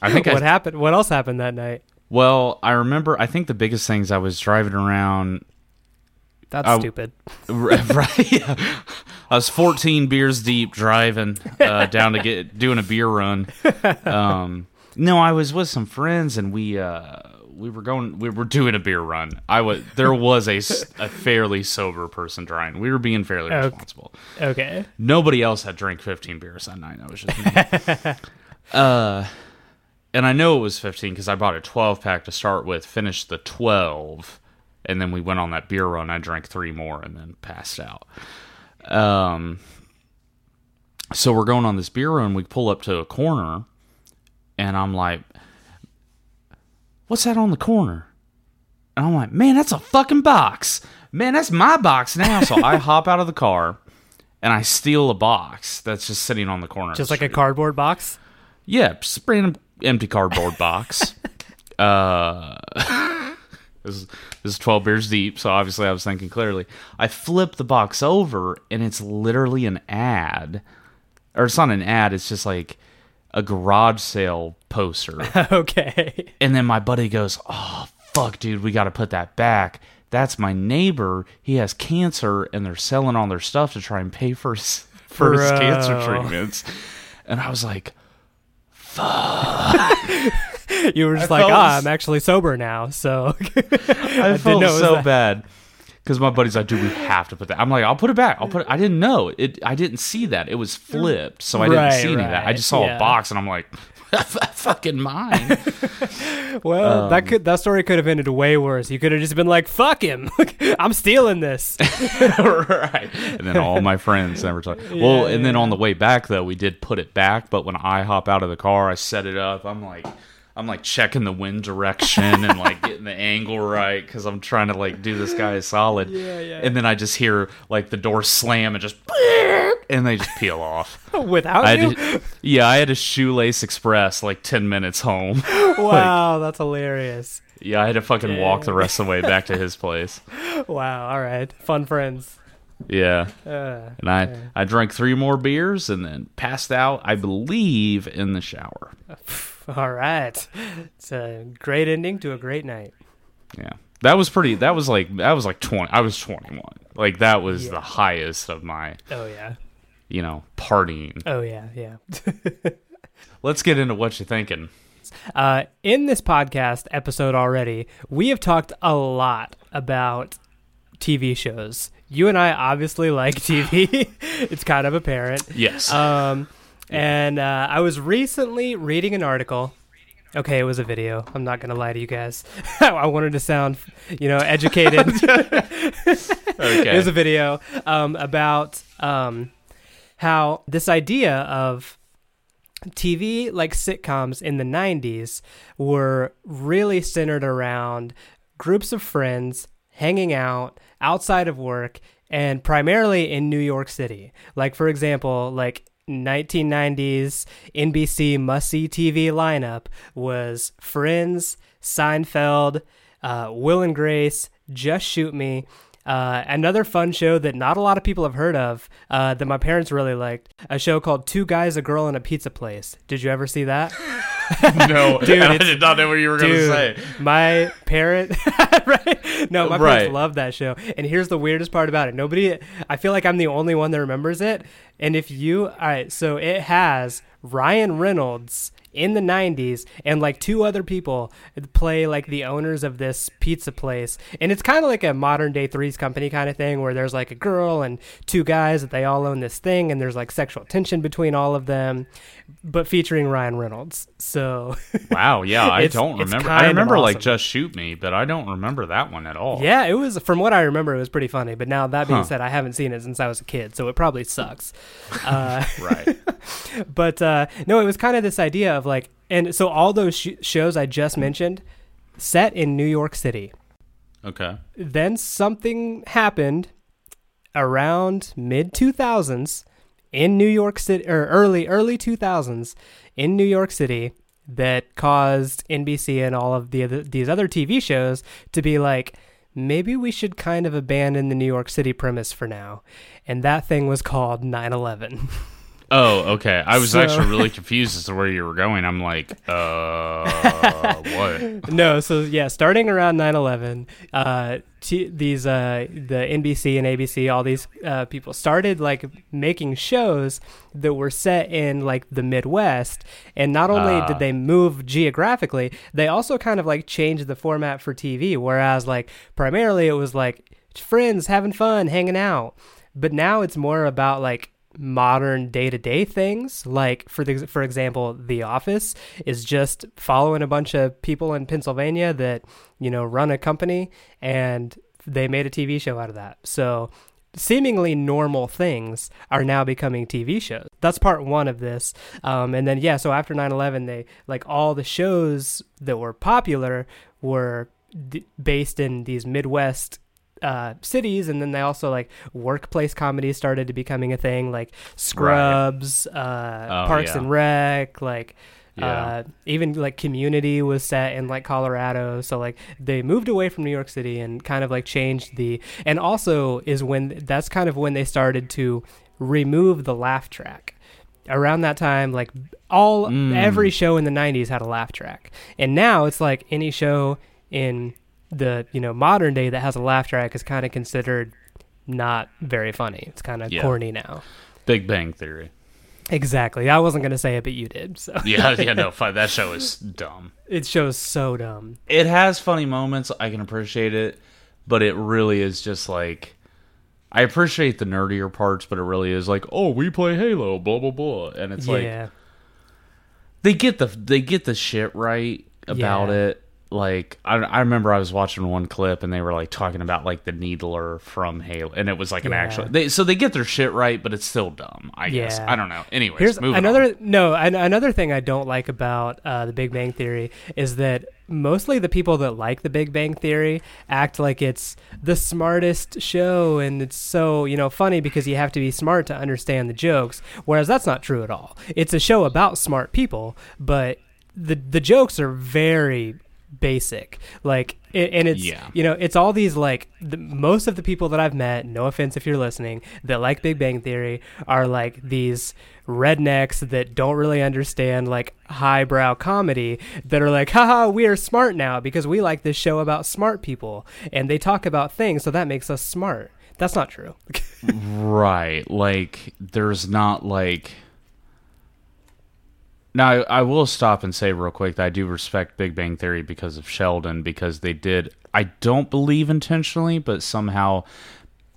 I think what I, happened? What else happened that night? Well, I remember. I think the biggest things I was driving around That's I- stupid. (laughs) right. Yeah. I was 14 beers deep driving uh, down to get doing a beer run. Um, no, I was with some friends and we uh, we were going we were doing a beer run. I was there was a, a fairly sober person driving. We were being fairly Okay. responsible. Okay. Nobody else had drank 15 beers that night. That was just me. (laughs) uh, and I know it was 15 because I bought a 12 pack to start with, finished the 12, and then we went on that beer run. I drank three more and then passed out. Um, so we're going on this beer run. We pull up to a corner, and I'm like, "What's that on the corner?" And I'm like, "Man, that's a fucking box. Man, that's my box now." So I (laughs) hop out of the car and I steal a box that's just sitting on the corner. Just the like a cardboard box. Yeah, just a random empty cardboard box. (laughs) uh, (laughs) this, is, this is 12 beers deep, so obviously I was thinking clearly. I flip the box over, and it's literally an ad. Or it's not an ad, it's just like a garage sale poster. (laughs) okay. and then my buddy goes, Oh, fuck, dude, we got to put that back. That's my neighbor. He has cancer, and they're selling all their stuff to try and pay for his, for his cancer treatments. And I was like, (laughs) You were just I like, felt ah, I'm actually sober now. So (laughs) I, didn't felt know it was so that- bad because my buddy's like, "Dude, we have to put that." I'm like, "I'll put it back. I'll put it." I didn't know it. I didn't see that it was flipped, so I didn't Right, see any of that. I just saw yeah. a box, and I'm like, (laughs) "Fucking mine." (laughs) well, Um, that could that story could have ended way worse. You could have just been like, fuck him. (laughs) I'm stealing this. right. And then all my friends never talk. Well, and then on the way back though, we did put it back. But when I hop out of the car, I set it up. I'm like. I'm like checking the wind direction and like getting the angle right because I'm trying to like do this guy solid. Yeah, yeah. And then I just hear like the door slam and just and they just peel off. (laughs) Without I you? to, yeah, I had a shoelace express like ten minutes home. (laughs) wow, that's hilarious. yeah, I had to fucking walk the rest of the way back to his place. (laughs) Wow. All right. Fun friends. Yeah, Uh, and I I drank three more beers and then passed out. I believe in the shower. (laughs) all right. It's a great ending to a great night. Yeah, that was pretty. That was like that was like twenty. I was twenty one. Like that was Yeah. the highest of my Oh yeah. you know partying. Oh yeah. Yeah. (laughs) Let's get into what you're thinking. Uh, in this podcast episode already, we have talked a lot about TV shows. You and I obviously like TV. (laughs) it's kind of apparent. Yes. Um, and uh, I was recently reading an article. Okay, it was a video. I'm not gonna lie to you guys. (laughs) I wanted to sound, you know, educated. okay. (laughs) (laughs) It was a video um, about um, how this idea of TV like sitcoms in the 90s were really centered around groups of friends hanging out outside of work and primarily in New York City. Like for example, like 1990s NBC must see TV lineup was Friends, Seinfeld, uh, Will and Grace, Just Shoot Me. Uh, another fun show that not a lot of people have heard of uh, that my parents really liked a show called Two Guys, a Girl, and a Pizza Place. Did you ever see that? (laughs) no, Dude, I did not know what you were going to say. my parent, (laughs) (laughs) right? No, my Right. parents love that show. And here's the weirdest part about it: nobody. I feel like I'm the only one that remembers it. And if you, all right, so it has Ryan Reynolds in the 90s and like two other people play like the owners of this pizza place and it's kind of like a modern day threes company kind of thing where there's like a girl and two guys that they all own this thing and there's like sexual tension between all of them but featuring ryan reynolds so (laughs) Wow, yeah, I don't remember. I remember like. Just Shoot Me, but I don't remember that one at all. Yeah, it was. From what I remember, it was pretty funny. But now that being Huh. said, I haven't seen it since I was a kid, so it probably sucks. (laughs) Uh, Right. (laughs) but uh, no, it was kind of this idea of like, and so all those sh- shows I just mentioned, set in New York City. Okay. Then something happened around mid two thousands in New York City, or early early two thousands in New York City that caused NBC and all of the other, these other TV shows to be like, maybe we should kind of abandon the New York City premise for now. And that thing was called 9/11. (laughs) Oh, okay. I was So- actually really confused as to where you were going. I'm like, (laughs) uh, what? no, so yeah, starting around 9/11, uh, t- these uh, the NBC and ABC, all these uh, people started like making shows that were set in like the Midwest, and not only Ah. did they move geographically, they also kind of like changed the format for TV. Whereas like primarily it was like friends having fun, hanging out, but now it's more about like modern day-to-day things. Like for the for example the office is just following a bunch of people in Pennsylvania that you know run a company and they made a TV show out of that. So seemingly normal things are now becoming TV shows. That's part 1 of this. Um, and then yeah so after 9/11 they like all the shows that were popular were d- based in these midwest uh, cities, and then they also like workplace comedies started to becoming a thing, like Scrubs, uh, Oh, Parks yeah. and Rec, like Yeah. uh, even like Community was set in like Colorado. So like they moved away from New York City and kind of like changed the, and also is when that's kind of when they started to remove the laugh track. Around that time, like all Mm. every show in the '90s had a laugh track, and now it's like any show in the you know modern day that has a laugh track is kind of considered not very funny. It's kind of Yeah. corny now. Big Bang Theory. Exactly. I wasn't gonna say it, but you did. So (laughs) Yeah, yeah, no, (laughs) that show is dumb. it shows so dumb. It has funny moments. I can appreciate it, but it really is just like. I appreciate the nerdier parts, but it really is like, oh, we play Halo, blah blah blah, and it's like they get the they get the shit right about Yeah. it. Like I, I remember I was watching one clip and they were like talking about like the needler from Halo, and it was like an Yeah. actual. They so they get their shit right, but it's still dumb. I guess I don't know. Anyways, Here's moving another on. no. An, another thing I don't like about uh, the Big Bang Theory is that mostly the people that like the Big Bang Theory act like it's the smartest show and it's so you know funny because you have to be smart to understand the jokes. Whereas that's not true at all. It's a show about smart people, but the the jokes are very basic like it, and it's Yeah. you know it's all these like the, most of the people that i've met no offense if you're listening that like big bang theory are like these rednecks that don't really understand like highbrow comedy that are like haha we are smart now because we like this show about smart people and they talk about things so that makes us smart that's not true (laughs) Right. Like there's not like now I, I will stop and say real quick that I do respect Big Bang Theory because of Sheldon because they did I don't believe intentionally but somehow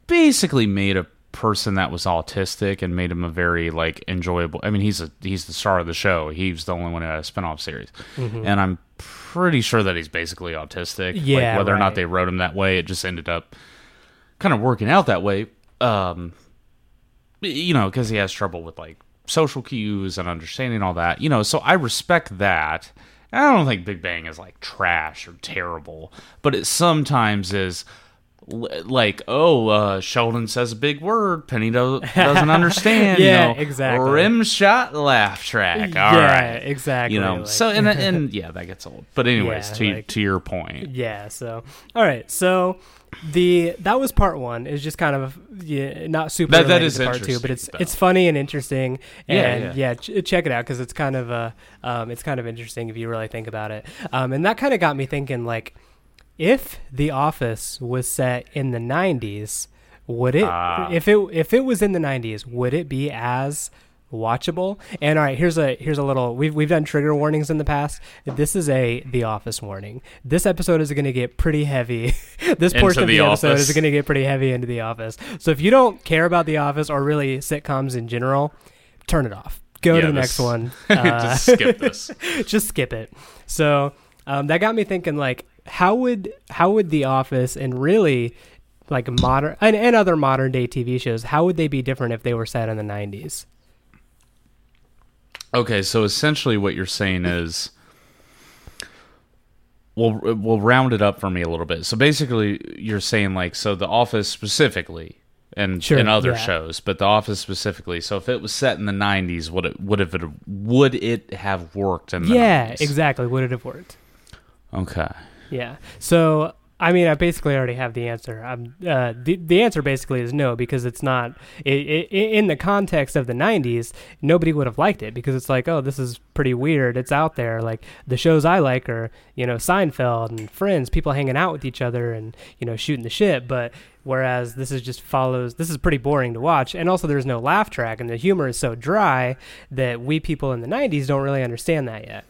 basically made a person that was autistic and made him a very like enjoyable I mean he's a he's the star of the show. He's the only one who had a spin-off series. And I'm pretty sure that he's basically autistic. Yeah, like whether or not they wrote him that way it just ended up kind of working out that way. Um you know because he has trouble with like social cues and understanding all that you know so i respect that. And i don't think big bang is like trash or terrible but it sometimes is like oh uh, Sheldon says a big word Penny do- doesn't (laughs) understand Yeah, you know, exactly. rim shot laugh track all yeah, right exactly. you know like- so and (laughs) and yeah that gets old but anyways Yeah, to like- to your point Yeah. So, all right. So, the that was part one. It's just kind of yeah, not super That- that is part two, but it's interesting, it's funny and interesting. Yeah, And yeah. yeah, ch- check it out because it's kind of uh, um, it's kind of interesting if you really think about it. Um, and that kind of got me thinking, like, if The Office was set in the '90s, would it? Ah. If it if it was in the '90s, would it be as watchable. And all right, here's a here's a little. We've we've done trigger warnings in the past. This is a The Office warning. This episode is going to get pretty heavy. (laughs) this Into portion of the, The episode Office. is going to get pretty heavy into The Office. So if you don't care about The Office or really sitcoms in general, turn it off. Go Yeah, to the this- next one. Uh, (laughs) just skip this (laughs) just skip it. So um, that got me thinking, like, how would how would The Office and really like modern and, and other modern day TV shows, how would they be different if they were set in the '90s? Okay, so essentially what you're saying is we'll we'll round it up for me a little bit. So basically you're saying like so the office specifically and Sure, and other yeah. shows, but the office specifically. So if it was set in the 90s, would it would have it would it have worked in the Yeah, 90s? exactly. Would it have worked? Okay. Yeah. So I mean, I basically already have the answer. Uh, the the answer basically is no because it's not. i i in the context of the '90s, nobody would have liked it because it's like, oh, this is pretty weird. It's out there. Like the shows I like are, you know, Seinfeld and Friends, people hanging out with each other and you know shooting the shit. But whereas this is just follows. This is pretty boring to watch, and also there's no laugh track, and the humor is so dry that we people in the '90s don't really understand that yet.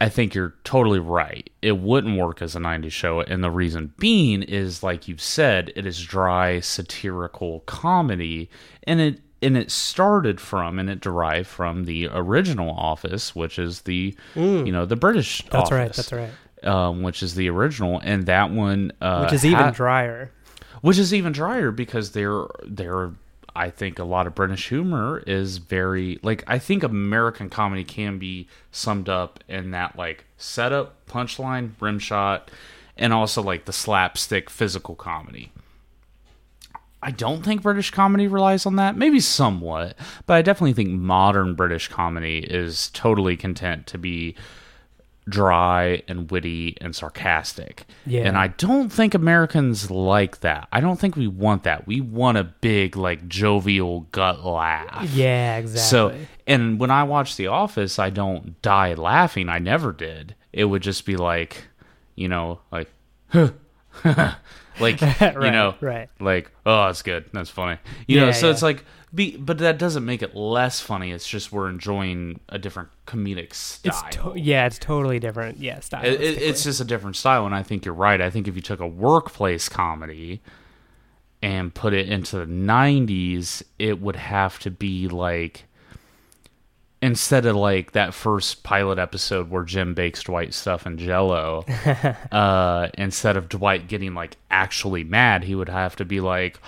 I- think you're totally right. It wouldn't work as a 90s show, and the reason being is, like you've said, it is dry satirical comedy, and it and it started from and it derived from the original Office, which is the you know the British Mm. That's right. That's right. um, which is the original, and that one uh, Which is even ha- drier. which is even drier because they're they're I think a lot of British humor is very like I think American comedy can be summed up in that like setup, punchline, rim shot, and also like the slapstick physical comedy. I don't think British comedy relies on that. Maybe somewhat, but I definitely think modern British comedy is totally content to be dry and witty and sarcastic. Yeah. And I don't think Americans like that. I don't think we want that. We want a big, like, jovial gut laugh. Yeah, exactly. So, and when I watch The Office, I don't die laughing. I never did. It would just be like, you know, like, (laughs) like, (laughs) you know, right. like, oh, that's good. That's funny. You know, so yeah. it's like, be, but that doesn't make it less funny. It's just we're enjoying a different comedic style. It's to- yeah, it's totally different. Yeah, style. It, it, it's just a different style, and I think you're right. I think if you took a workplace comedy and put it into the '90s, it would have to be like instead of like that first pilot episode where Jim bakes Dwight stuff in Jello. (laughs) uh, instead of Dwight getting like actually mad, he would have to be like.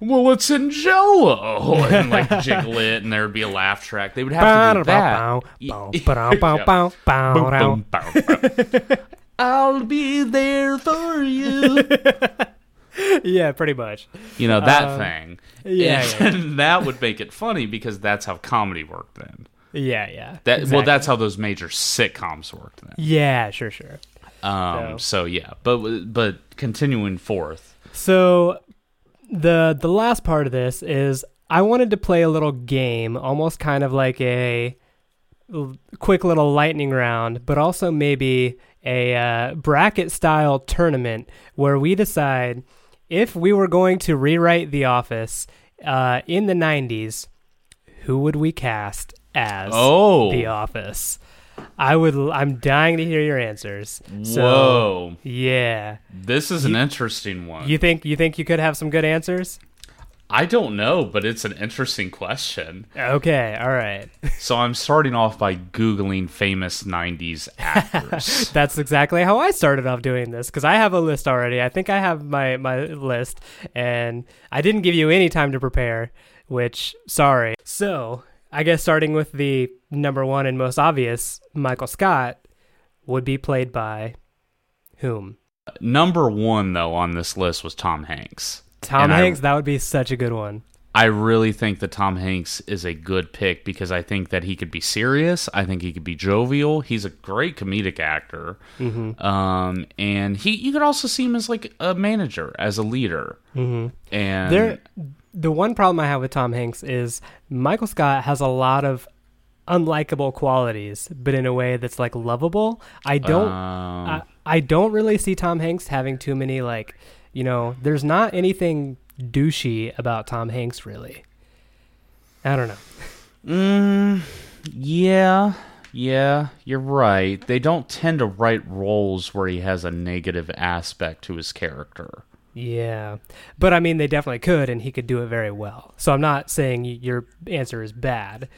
Well, it's in Jello, (laughs) and like (laughs) jiggle it, and there would be a laugh track. They would have to do that. (laughs) Boom, boom, bow, bow. I'll be there for you. yeah, pretty much. You know that Um, thing. yeah, and that would make it funny because that's how comedy worked then. Yeah, yeah. That well, that's how those major sitcoms worked then. Yeah, sure, sure. Um, so yeah, but but continuing forth. So the the last part of this is I wanted to play a little game, almost kind of like a l- quick little lightning round, but also maybe a uh, bracket style tournament where we decide if we were going to rewrite The Office uh, in the '90s, who would we cast as Oh. The Office? I would. I'm dying to hear your answers. So, Whoa, yeah. this is an interesting one. You think you think you could have some good answers? I don't know, but it's an interesting question. Okay, all right. (laughs) So I'm starting off by googling famous '90s actors. (laughs) That's exactly how I started off doing this because I have a list already. I think I have my my list, and I didn't give you any time to prepare. Which sorry. So I guess starting with the number one and most obvious, Michael Scott would be played by whom? Number one though on this list was Tom Hanks. Tom And I- Hanks, that would be such a good one. I really think that Tom Hanks is a good pick because I think that he could be serious. I think he could be jovial. He's a great comedic actor, um, and he you could also see him as like a manager, as a leader. Mm-hmm. And There, the one problem I have with Tom Hanks is Michael Scott has a lot of unlikable qualities, but in a way that's like lovable. I don't, um, I, I don't really see Tom Hanks having too many like, you know, there's not anything douchey about Tom Hanks really. I don't know. Mm, yeah, yeah, you're right. They don't tend to write roles where he has a negative aspect to his character. Yeah, but I mean, they definitely could, and he could do it very well. So I'm not saying your answer is bad.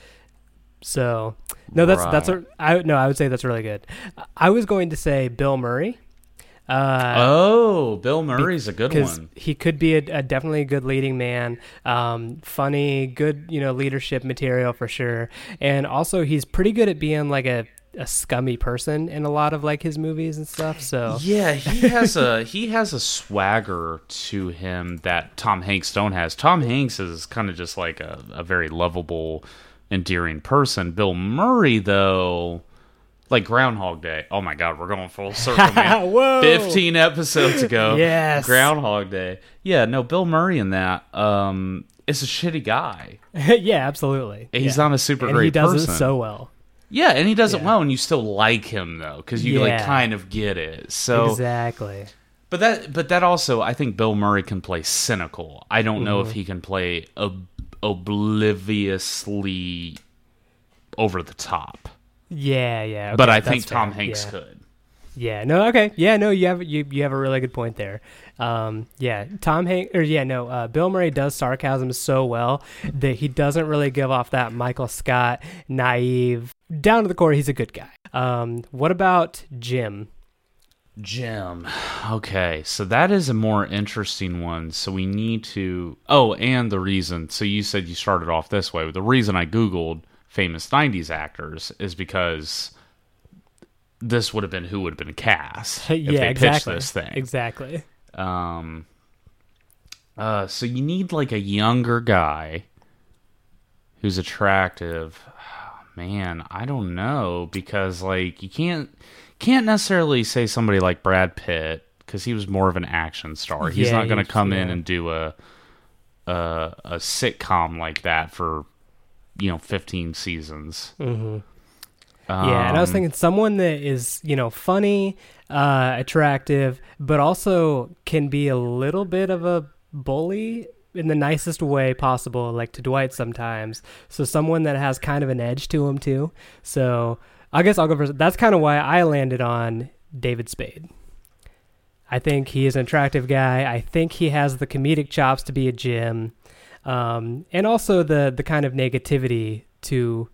So no, that's that's a, Right. I no, I would say that's really good. I was going to say Bill Murray. Uh, oh, Bill Murray's a good one. he could be a, a definitely a good leading man, um, funny, good you know leadership material for sure, and also he's pretty good at being like a, a scummy person in a lot of like his movies and stuff. So Yeah, he has a he has a swagger to him that Tom Hanks don't has. Tom Hanks is kind of just like a, a very lovable, endearing person. Bill Murray though, like Groundhog Day. Oh my God, we're going full circle, man. (laughs) Whoa. Fifteen episodes ago, (laughs) Yes. Groundhog Day. Yeah, no, Bill Murray in that um is a shitty guy. (laughs) yeah, absolutely. He's yeah. not a super and great he does person. it so well. Yeah, and he does it well, and you still like him though, because you like kind of get it. So exactly. But that, but that also, I think Bill Murray can play cynical. I don't know Mm-hmm. if he can play ob- obliviously over the top. Yeah, yeah. but I think Tom fair. Hanks yeah. could. Yeah, no, okay. Yeah, no, you have you you have a really good point there. Um, yeah, Tom Hanks or yeah, no, uh, Bill Murray does sarcasm so well that he doesn't really give off that Michael Scott naive. Down to the core, he's a good guy. Um, what about Jim? Jim. Okay, so that is a more interesting one. So we need to. Oh, and the reason. So you said you started off this way. The reason I Googled famous 90s actors is because this would have been who would have been cast (laughs) if yeah, they exactly. pitched this thing. Exactly. Um. Uh. So you need like a younger guy who's attractive. (sighs) Man, I don't know because like you can't can't necessarily say somebody like Brad Pitt because he was more of an action star. He's Yeah, not going to come in and do a a a sitcom like that for you know 15 seasons. Hmm yeah, and I was Um, thinking someone that is, you know, funny, uh, attractive, but also can be a little bit of a bully in the nicest way possible, like to Dwight sometimes. So someone that has kind of an edge to him too. So I guess I'll go first. That's kind of why I landed on David Spade. I think he is an attractive guy. I think he has the comedic chops to be a Jim, um, and also the the kind of negativity to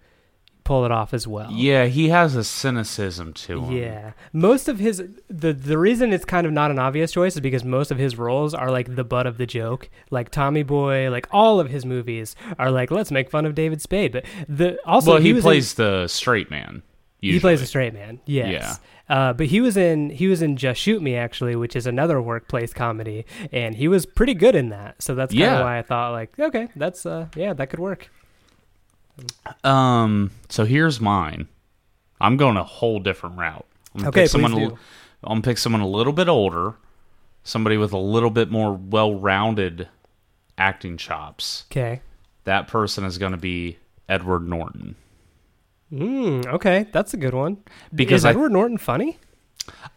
pull it off as well. Yeah, he has a cynicism to him. Yeah. Most of his the the reason it's kind of not an obvious choice is because most of his roles are like the butt of the joke. Like Tommy Boy, like all of his movies are like let's make fun of David Spade. But the also well, he, in- plays the straight man. he plays a straight man. Yes. Uh, but he was in he was in Just Shoot Me actually, which is another workplace comedy, and he was pretty good in that. So that's kind of Yeah. why I thought like, okay, that's uh yeah, that could work. Um. So here's mine. I'm going a whole different route. I'm gonna Okay, pick someone. please a- do. I'm gonna pick someone a little bit older, somebody with a little bit more well-rounded acting chops. Okay. That person is going to be Edward Norton. Mm, okay, that's a good one. Because is I- Edward Norton funny?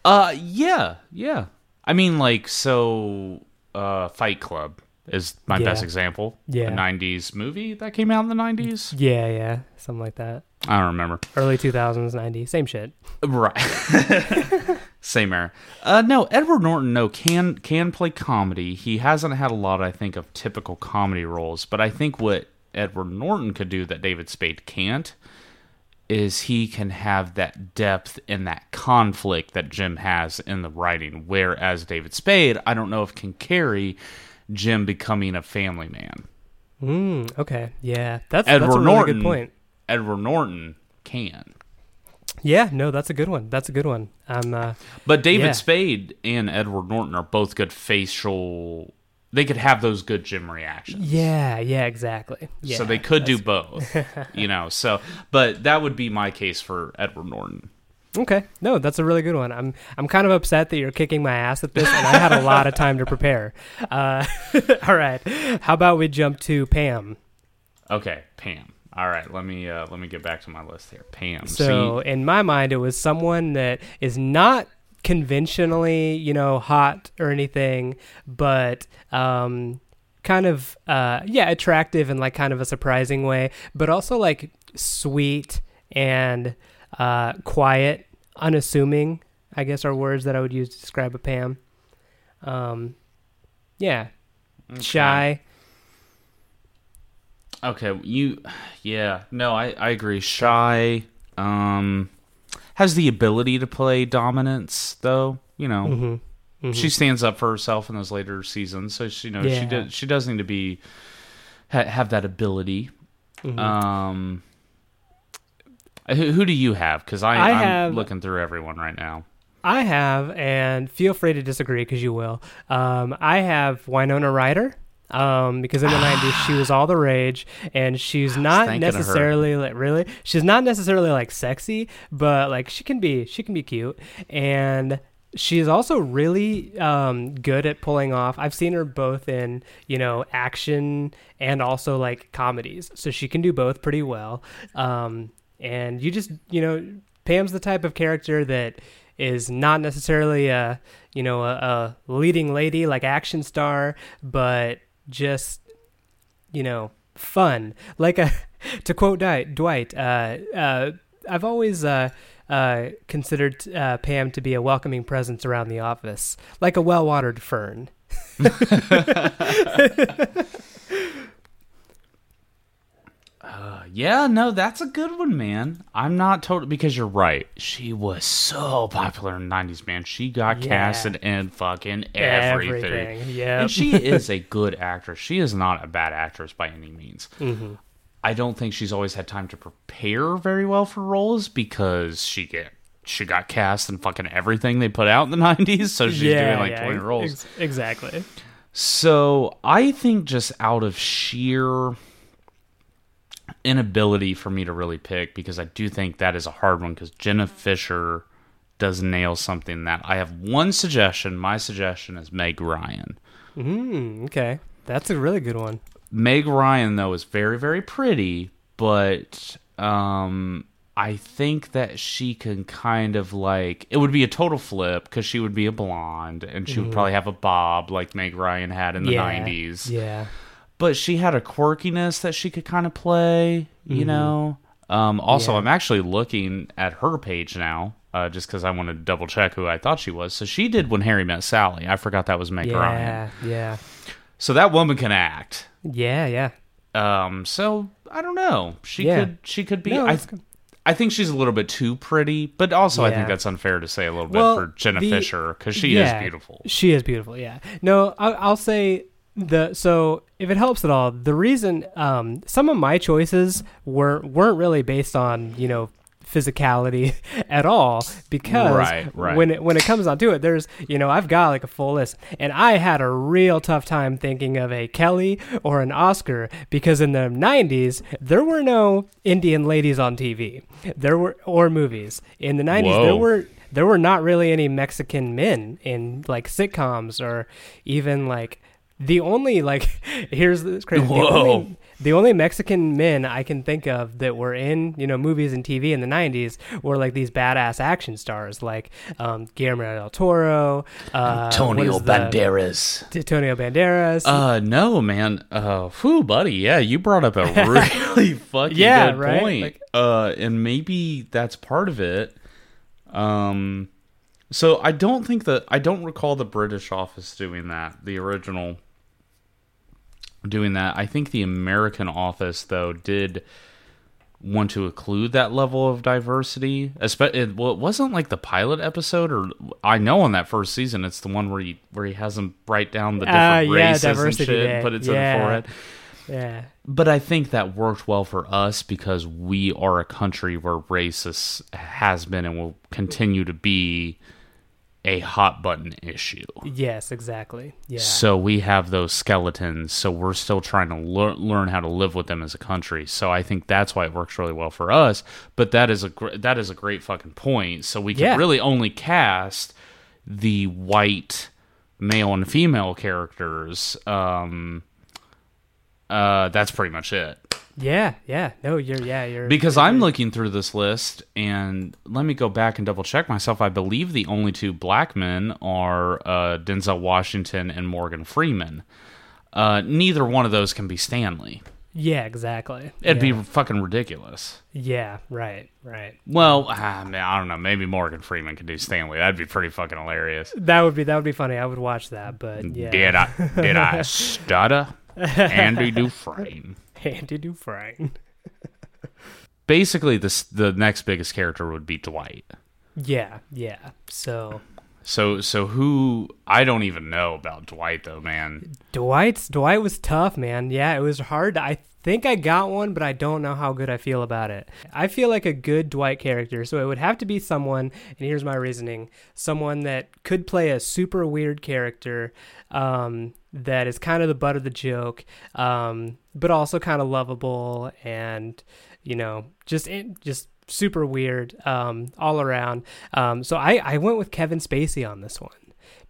Uh, yeah, yeah. I mean, like, so, uh, Fight Club is my Yeah. best example. Yeah. a '90s movie that came out in the '90s. Yeah, yeah, something like that. I don't remember. Early 2000s, 90s, same shit. Right. (laughs) Same era. Uh, no, Edward Norton, no, can can play comedy. He hasn't had a lot, I think, of typical comedy roles. But I think what Edward Norton could do that David Spade can't is he can have that depth and that conflict that Jim has in the writing. Whereas David Spade, I don't know if can carry Jim becoming a family man. Mm, okay, yeah, that's Edward that's a really Norton good point. Edward Norton can. Yeah, no, that's a good one. That's a good one. Um, uh, But David Yeah. Spade and Edward Norton are both good facial. They could have those good Jim reactions. yeah, yeah, exactly. Yeah, so they could do both, (laughs) you know. So, but that would be my case for Edward Norton. Okay, no, that's a really good one. I'm I'm kind of upset that you're kicking my ass at this, and I had a lot of time to prepare. Uh, (laughs) all right, how about we jump to Pam? Okay, Pam. All right, let me uh, let me get back to my list here. Pam. So in my mind, it was someone that is not conventionally, you know, hot or anything, but um, kind of, uh, yeah, attractive in like kind of a surprising way, but also like sweet and uh, quiet, unassuming. I guess are words that I would use to describe a Pam. Um, yeah, see, shy. Okay, you. Yeah, no, I I agree. Shy. Um, has the ability to play dominance, though. You know, Mm-hmm. she stands up for herself in those later seasons. So she, you know, she Yeah. does. She does need to be ha- have that ability. Mm-hmm. Um, who, who do you have? Because I, I I'm have- looking through everyone right now. I have, and feel free to disagree because you will. Um, I have Winona Ryder. Um, because in the '90s (sighs) she was all the rage, and she's not thinking of her. necessarily like really. She's not necessarily like sexy, but like she can be. She can be cute, and she's also really um, good at pulling off. I've seen her both in you know action and also like comedies, so she can do both pretty well. Um, and you just you know Pam's the type of character that is not necessarily a you know a, a leading lady like action star, but just you know fun. Like a (laughs) to quote Dwight, uh, uh, I've always uh, uh, considered uh, Pam to be a welcoming presence around the office, like a well-watered fern. (laughs) (laughs) Uh, yeah, no, that's a good one, man. I'm not told because you're right. She was so popular in the '90s, man. She got Yeah. casted in fucking everything. Everything, yeah. And she is a good actress. She is not a bad actress by any means. Mhm. I don't think she's always had time to prepare very well for roles because she get she got cast in fucking everything they put out in the '90s. So she's doing like 20 roles. ex- exactly. So I think just out of sheer inability for me to really pick, because I do think that is a hard one, because Jenna Fischer does nail something that I have one suggestion. My suggestion is Meg Ryan. Mm, okay, that's a really good one. Meg Ryan though is very very pretty, but um I think that she can kind of like it would be a total flip because she would be a blonde and she would probably have a bob like Meg Ryan had in the Mm-hmm. yeah. 90s. Yeah. But she had a quirkiness that she could kind of play, you know. Um, also, Mm-hmm. Yeah. I'm actually looking at her page now, uh, just because I want to double check who I thought she was. So she did when Harry met Sally. I forgot that was Meg Ryan. Yeah. Yeah. So that woman can act. Yeah. Yeah. Um, so I don't know. She Yeah. could she could be No, I. I think she's a little bit too pretty, but also I think that's unfair to say a little Well, bit for Jenna the- Fischer because she yeah, is beautiful. She is beautiful. Yeah. No, I, I'll say the so if it helps at all, the reason um, some of my choices were weren't really based on you know physicality (laughs) at all because Right, right. when it when it comes down to it there's you know I've got like a full list. And I had a real tough time thinking of a Kelly or an Oscar because in the 90s there were no Indian ladies on TV there were or movies. In the 90s there were there were not really any Mexican men in like sitcoms or even like the only like (laughs) here's this crazy the only, the only Mexican men I can think of that were in you know movies and TV in the 90s were like these badass action stars like um, Guillermo del Toro, uh, what is the- Banderas. Antonio Banderas. Uh no, man. Uh whew, buddy, yeah, you brought up a (laughs) really fucking Yeah, good right? point. Like- uh and maybe that's part of it. Um so I don't think that I don't recall the British office doing that, the original doing that. I think the American office though did want to include that level of diversity. Espe- it, well, it wasn't like the pilot episode, or I know on that first season, it's the one where he where he has them write down the different ah, yeah, races and diversity shit, day. put it Yeah. the forehead. Yeah. But I think that worked well for us because we are a country where racist has been and will continue to be a hot button issue. Yes, exactly. Yeah. So we have those skeletons. So we're still trying to lear- learn how to live with them as a country. So I think that's why it works really well for us. But that is a gr- that is a great fucking point. So we can Yeah. really only cast the white male and female characters. Um, uh, that's pretty much it. Yeah, yeah. No, you're yeah, you're Because I'm looking through this list, and let me go back and double check myself. I believe the only two black men are uh, Denzel Washington and Morgan Freeman. Uh, neither one of those can be Stanley. Yeah, exactly. It'd yeah. be fucking ridiculous. Yeah, right, right. Well, ah, man, I don't know. Maybe Morgan Freeman could do Stanley. That'd be pretty fucking hilarious. That would be that would be funny. I would watch that, but yeah. Did I did I (laughs) stutter? Andy (laughs) Dufresne. Andy Dufresne. (laughs) Basically, this the next biggest character would be Dwight. Yeah, yeah. So So so who I don't even know about Dwight though, man. Dwight's Dwight was tough, man. Yeah, it was hard. I think I got one, but I don't know how good I feel about it. I feel like a good Dwight character, so it would have to be someone, and here's my reasoning: someone that could play a super weird character, um, that is kind of the butt of the joke, um, but also kind of lovable and you know just just super weird um, all around. Um, so I I went with Kevin Spacey on this one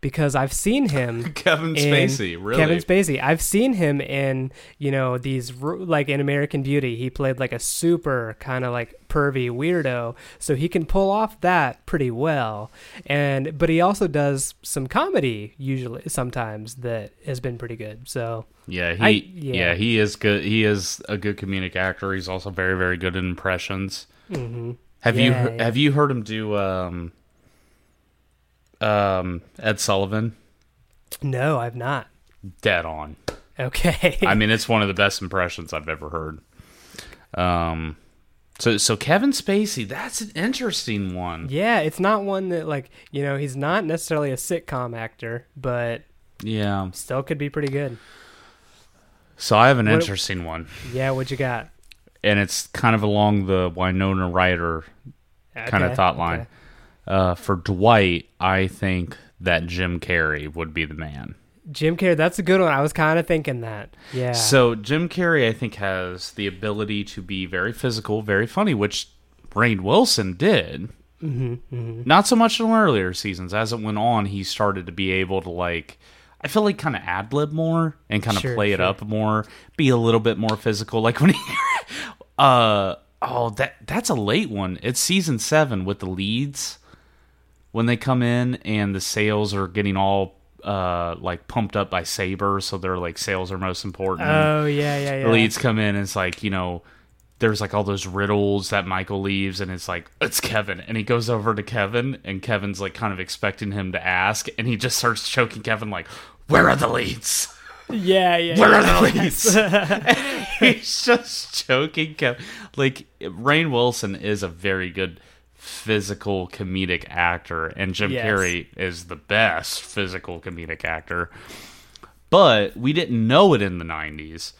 because I've seen him. (laughs) Kevin in- Spacey, really? Kevin Spacey. I've seen him in, you know, these like in American Beauty. He played like a super kind of like pervy weirdo, so he can pull off that pretty well. And but he also does some comedy usually sometimes that has been pretty good. So Yeah, he I- yeah. yeah. he is good. He is a good comedic actor. He's also very very good at impressions. mhm. Have you Yeah, he- yeah. have you heard him do um um Ed Sullivan? no, I've not. Dead on. Okay. (laughs) I mean, it's one of the best impressions I've ever heard. Um, so so Kevin Spacey, that's an interesting one. yeah, it's not one that like you know he's not necessarily a sitcom actor, but Yeah. still could be pretty good. So I have an What- interesting one, Yeah, what you got? and it's kind of along the Winona Ryder kind of thought line. okay. Uh, for Dwight, I think that Jim Carrey would be the man. Jim Carrey, that's a good one. I was kind of thinking that. Yeah. So Jim Carrey, I think, has the ability to be very physical, very funny, which Rainn Wilson did. Mm-hmm, Not so much in earlier seasons. As it went on, he started to be able to like. I feel like kind of ad lib more and kind of Sure, play it up more, be a little bit more physical. Like when he, (laughs) uh, oh, that that's a late one. It's season seven with the leads when they come in and the sales are getting all uh like pumped up by Sabre, so they're like sales are most important Oh yeah, yeah, yeah. leads come in and it's like you know there's like all those riddles that michael leaves and it's like it's kevin and he goes over to kevin and kevin's like kind of expecting him to ask and he just starts choking kevin like where are the leads Yeah, yeah. where yeah. are the (laughs) leads (laughs) he's just choking kevin like rainn wilson is a very good physical comedic actor and jim Yes. carrey is the best physical comedic actor but we didn't know it in the 90s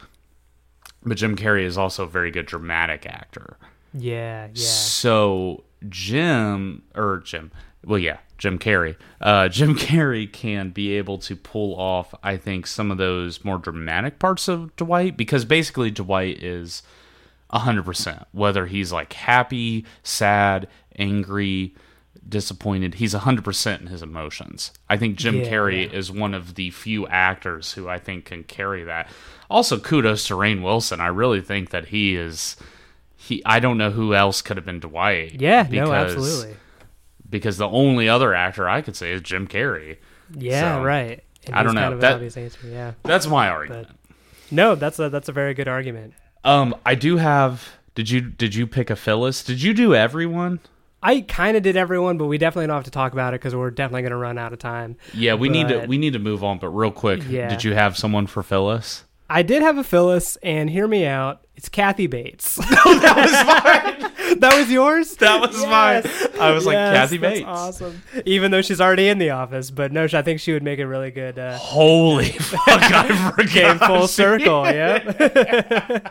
but Jim Carrey is also a very good dramatic actor. Yeah, yeah. So Jim or Jim, well, yeah, Jim Carrey. Uh, (laughs) Jim Carrey can be able to pull off, I think, some of those more dramatic parts of Dwight because basically Dwight is hundred percent. Whether he's like happy, sad, angry, disappointed, he's hundred percent in his emotions. I think Jim Yeah, Carrey yeah. is one of the few actors who I think can carry that. Also, kudos to Rainn Wilson. I really think that he is. He, I don't know who else could have been Dwight. Yeah, no, because- absolutely. Because the only other actor I could say is Jim Carrey. Yeah, So, right. And I don't know. Kind of That- answer. Yeah. That's my argument. No, that's a that's a very good argument. Um, I do have. Did you did you pick a Phyllis? Did you do everyone? I kind of did everyone, but we definitely don't have to talk about it because we're definitely going to run out of time. Yeah, we need to we need to move on. But real quick, Yeah. did you have someone for Phyllis? I did have a Phyllis, and hear me out. It's Kathy Bates. (laughs) (laughs) that was mine. that was yours. That was mine. I was like Yes, Kathy that's Bates. Awesome. Even though she's already in the office, but no, I think she would make a really good uh, Holy (laughs) fuck! I forgot. came full circle. Yeah.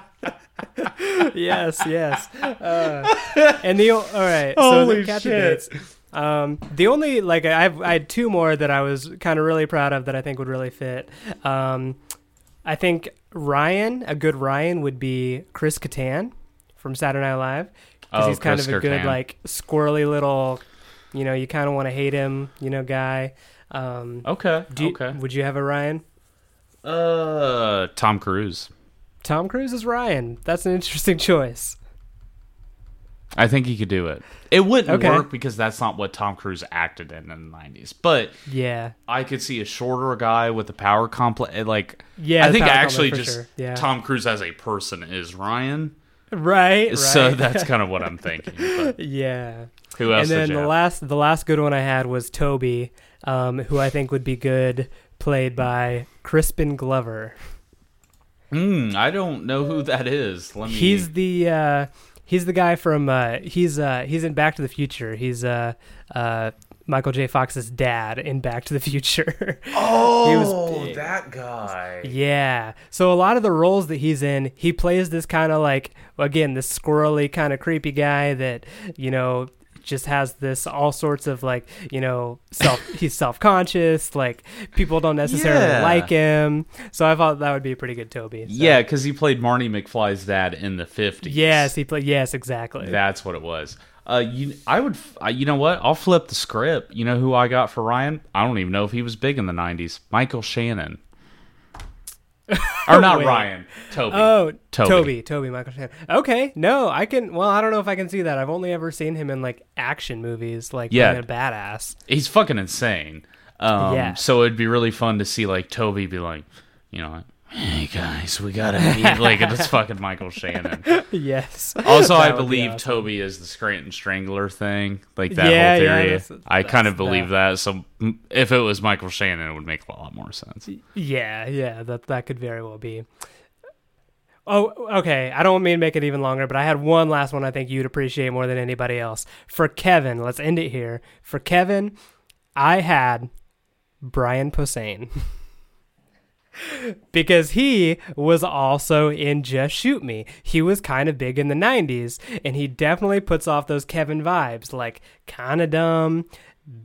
Yes. Yes. Uh, and the all right. Holy so Kathy shit. Bates. Um, the only like I have, I had two more that I was kind of really proud of that I think would really fit. Um, I think Ryan, a good Ryan, would be Chris Kattan from Saturday Night Live because Oh, he's kind Chris of a good Kattan. like squirrely little, you know, you kind of want to hate him, you know, guy. Um, Okay. do you- okay. Would you have a Ryan? Uh, Tom Cruise. Tom Cruise is Ryan. That's an interesting (laughs) choice. I think he could do it. It wouldn't Okay. work because that's not what Tom Cruise acted in in the '90s. But Yeah. I could see a shorter guy with a power complex. Like, Yeah, I think actually just sure. Yeah. Tom Cruise as a person is Ryan. Right. right. So that's (laughs) kind of what I'm thinking. Yeah. who else? and then the last the last good one I had was Toby, um, who I think would be good played by Crispin Glover. Hmm, I don't know who that is. Let me. He's the uh, he's the guy from uh, he's uh, he's in Back to the Future. He's uh, uh, Michael J. Fox's dad in Back to the Future. oh, (laughs) he was that guy. Yeah. So a lot of the roles that he's in, he plays this kind of like again, this squirrely kind of creepy guy that, you know, just has this all sorts of like, you know, self (laughs) he's self-conscious, like people don't necessarily Yeah. like him. So I thought that would be a pretty good Toby. So- Yeah, because he played Marty McFly's dad in the 50s. Yes, he played yes, exactly. That's what it was. Uh, you, I would, you know what? I'll flip the script. You know who I got for Ryan? I don't even know if he was big in the '90s. Michael Shannon, or (laughs) not Wait. Ryan, Toby. Oh, Toby. Toby. Toby, Michael Shannon. Okay, no, I can. Well, I don't know if I can see that. I've only ever seen him in like action movies, like Yeah. being a badass. He's fucking insane. Um, Yeah. So it'd be really fun to see like Toby be like, you know, hey guys, we gotta meet. like (laughs) it's fucking Michael Shannon. yes. Also, I That would be believe awesome. Toby is the Scranton Strangler thing, like that Yeah, whole yeah, theory. that's- I kind of that's believe that. So mm, if it was Michael Shannon, it would make a lot more sense. Yeah, yeah, that that could very well be. Oh, okay. I don't mean to make it even longer, but I had one last one I think you'd appreciate more than anybody else. For Kevin, let's end it here. For Kevin, I had Brian Posehn. (laughs) because he was also in Just Shoot Me. He was kind of big in the 90s, and he definitely puts off those Kevin vibes, like kind of dumb,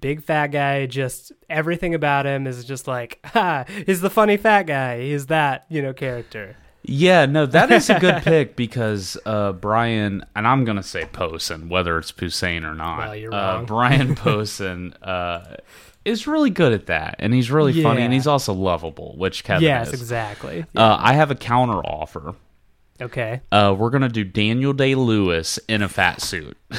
big fat guy, just everything about him is just like, ha, he's the funny fat guy. He's that, you know, character. Yeah, no, that is a good (laughs) pick because uh, Brian, and I'm gonna say Posen, whether it's Poussin or not. Well, you're uh. Brian (laughs) Posen uh, is really good at that, and he's really funny, and he's also lovable, which Kevin yes, is. exactly. Uh, I have a counter offer. Okay. Uh, we're gonna do Daniel Day Lewis in a fat suit. (laughs) the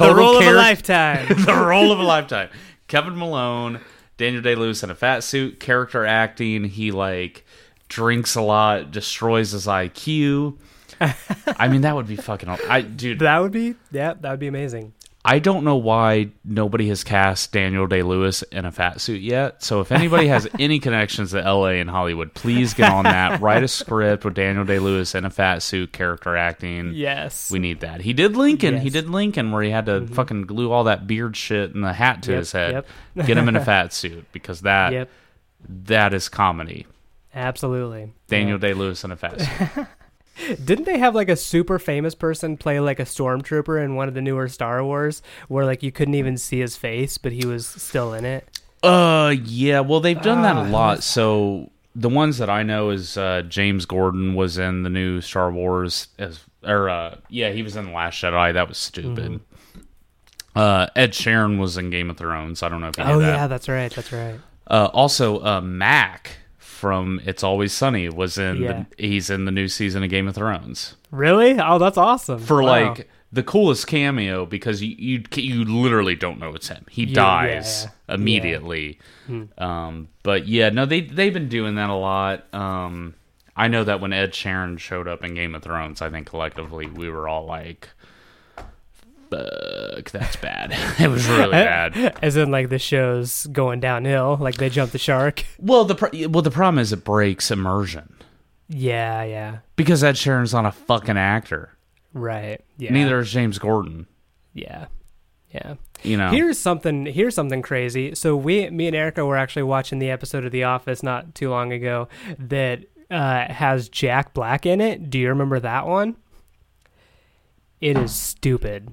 role of a lifetime. (laughs) the role of a lifetime. Kevin Malone, Daniel Day Lewis in a fat suit, character acting. He like drinks a lot, destroys his IQ. (laughs) I mean, that would be fucking. I dude, that would be, yeah, that would be amazing. I don't know why nobody has cast Daniel Day Lewis in a fat suit yet. So if anybody has (laughs) any connections to LA and Hollywood, please get on that. (laughs) Write a script with Daniel Day Lewis in a fat suit, character acting. Yes. We need that. He did Lincoln. He did Lincoln where he had to mm-hmm. fucking glue all that beard shit and the hat to Yep, his head. yep. Get him in a (laughs) fat suit because that Yep. that is comedy. Absolutely. Daniel Day Lewis in a fat suit. Didn't they have like a super famous person play like a stormtrooper in one of the newer Star Wars where like you couldn't even see his face, but he was still in it? uh yeah, well they've done that Ah, a lot. So the ones that I know is uh, James Gordon was in the new Star Wars as or uh, yeah, he was in the Last Jedi. That was stupid. Mm-hmm. Uh, Ed Sheeran was in Game of Thrones. I don't know if you Oh that. yeah, that's right. That's right. Uh, also, uh, Mac from It's Always Sunny was in. Yeah. The, he's in the new season of Game of Thrones Really? Oh, that's awesome. for Wow. like the coolest cameo because you you you literally don't know it's him. He Yeah, dies yeah, immediately. Hmm. Um, but yeah, no, they they've been doing that a lot. Um, I know that when Ed Sheeran showed up in Game of Thrones, I think collectively we were all like. Fuck, that's bad. (laughs) it was really bad. as in like the show's going downhill, like they jumped the shark. (laughs) Well, the pro- well the problem is it breaks immersion. Yeah, yeah. Because Ed Sheeran's not a fucking actor. Right. Yeah. Neither is James Gordon. Yeah. Yeah. You know. Here's something. Here's something crazy. So we, me and Erica, were actually watching the episode of The Office not too long ago that uh, has Jack Black in it. Do you remember that one? It is stupid.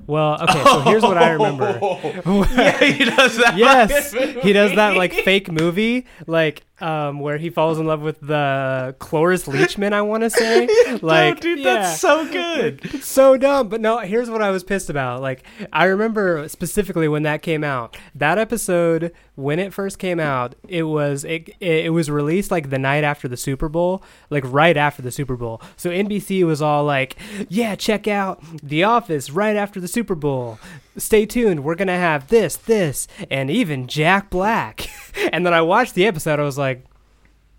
Well, okay. So here's what I (laughs) remember. yeah, he does that. yes, (laughs) he does that like fake movie, like um, where he falls in love with the Cloris Leachman. I want to say, (laughs) like, dude, yeah. that's so good. So dumb. But no, here's what I was pissed about. Like, I remember specifically when that came out. That episode, when it first came out, it was it it was released like the night after the Super Bowl, like right after the Super Bowl. So NBC was all like, "Yeah, check out The Office right after the Super Bowl. Stay tuned. We're gonna have this, this, and even Jack Black." (laughs) and then I watched the episode. I was like.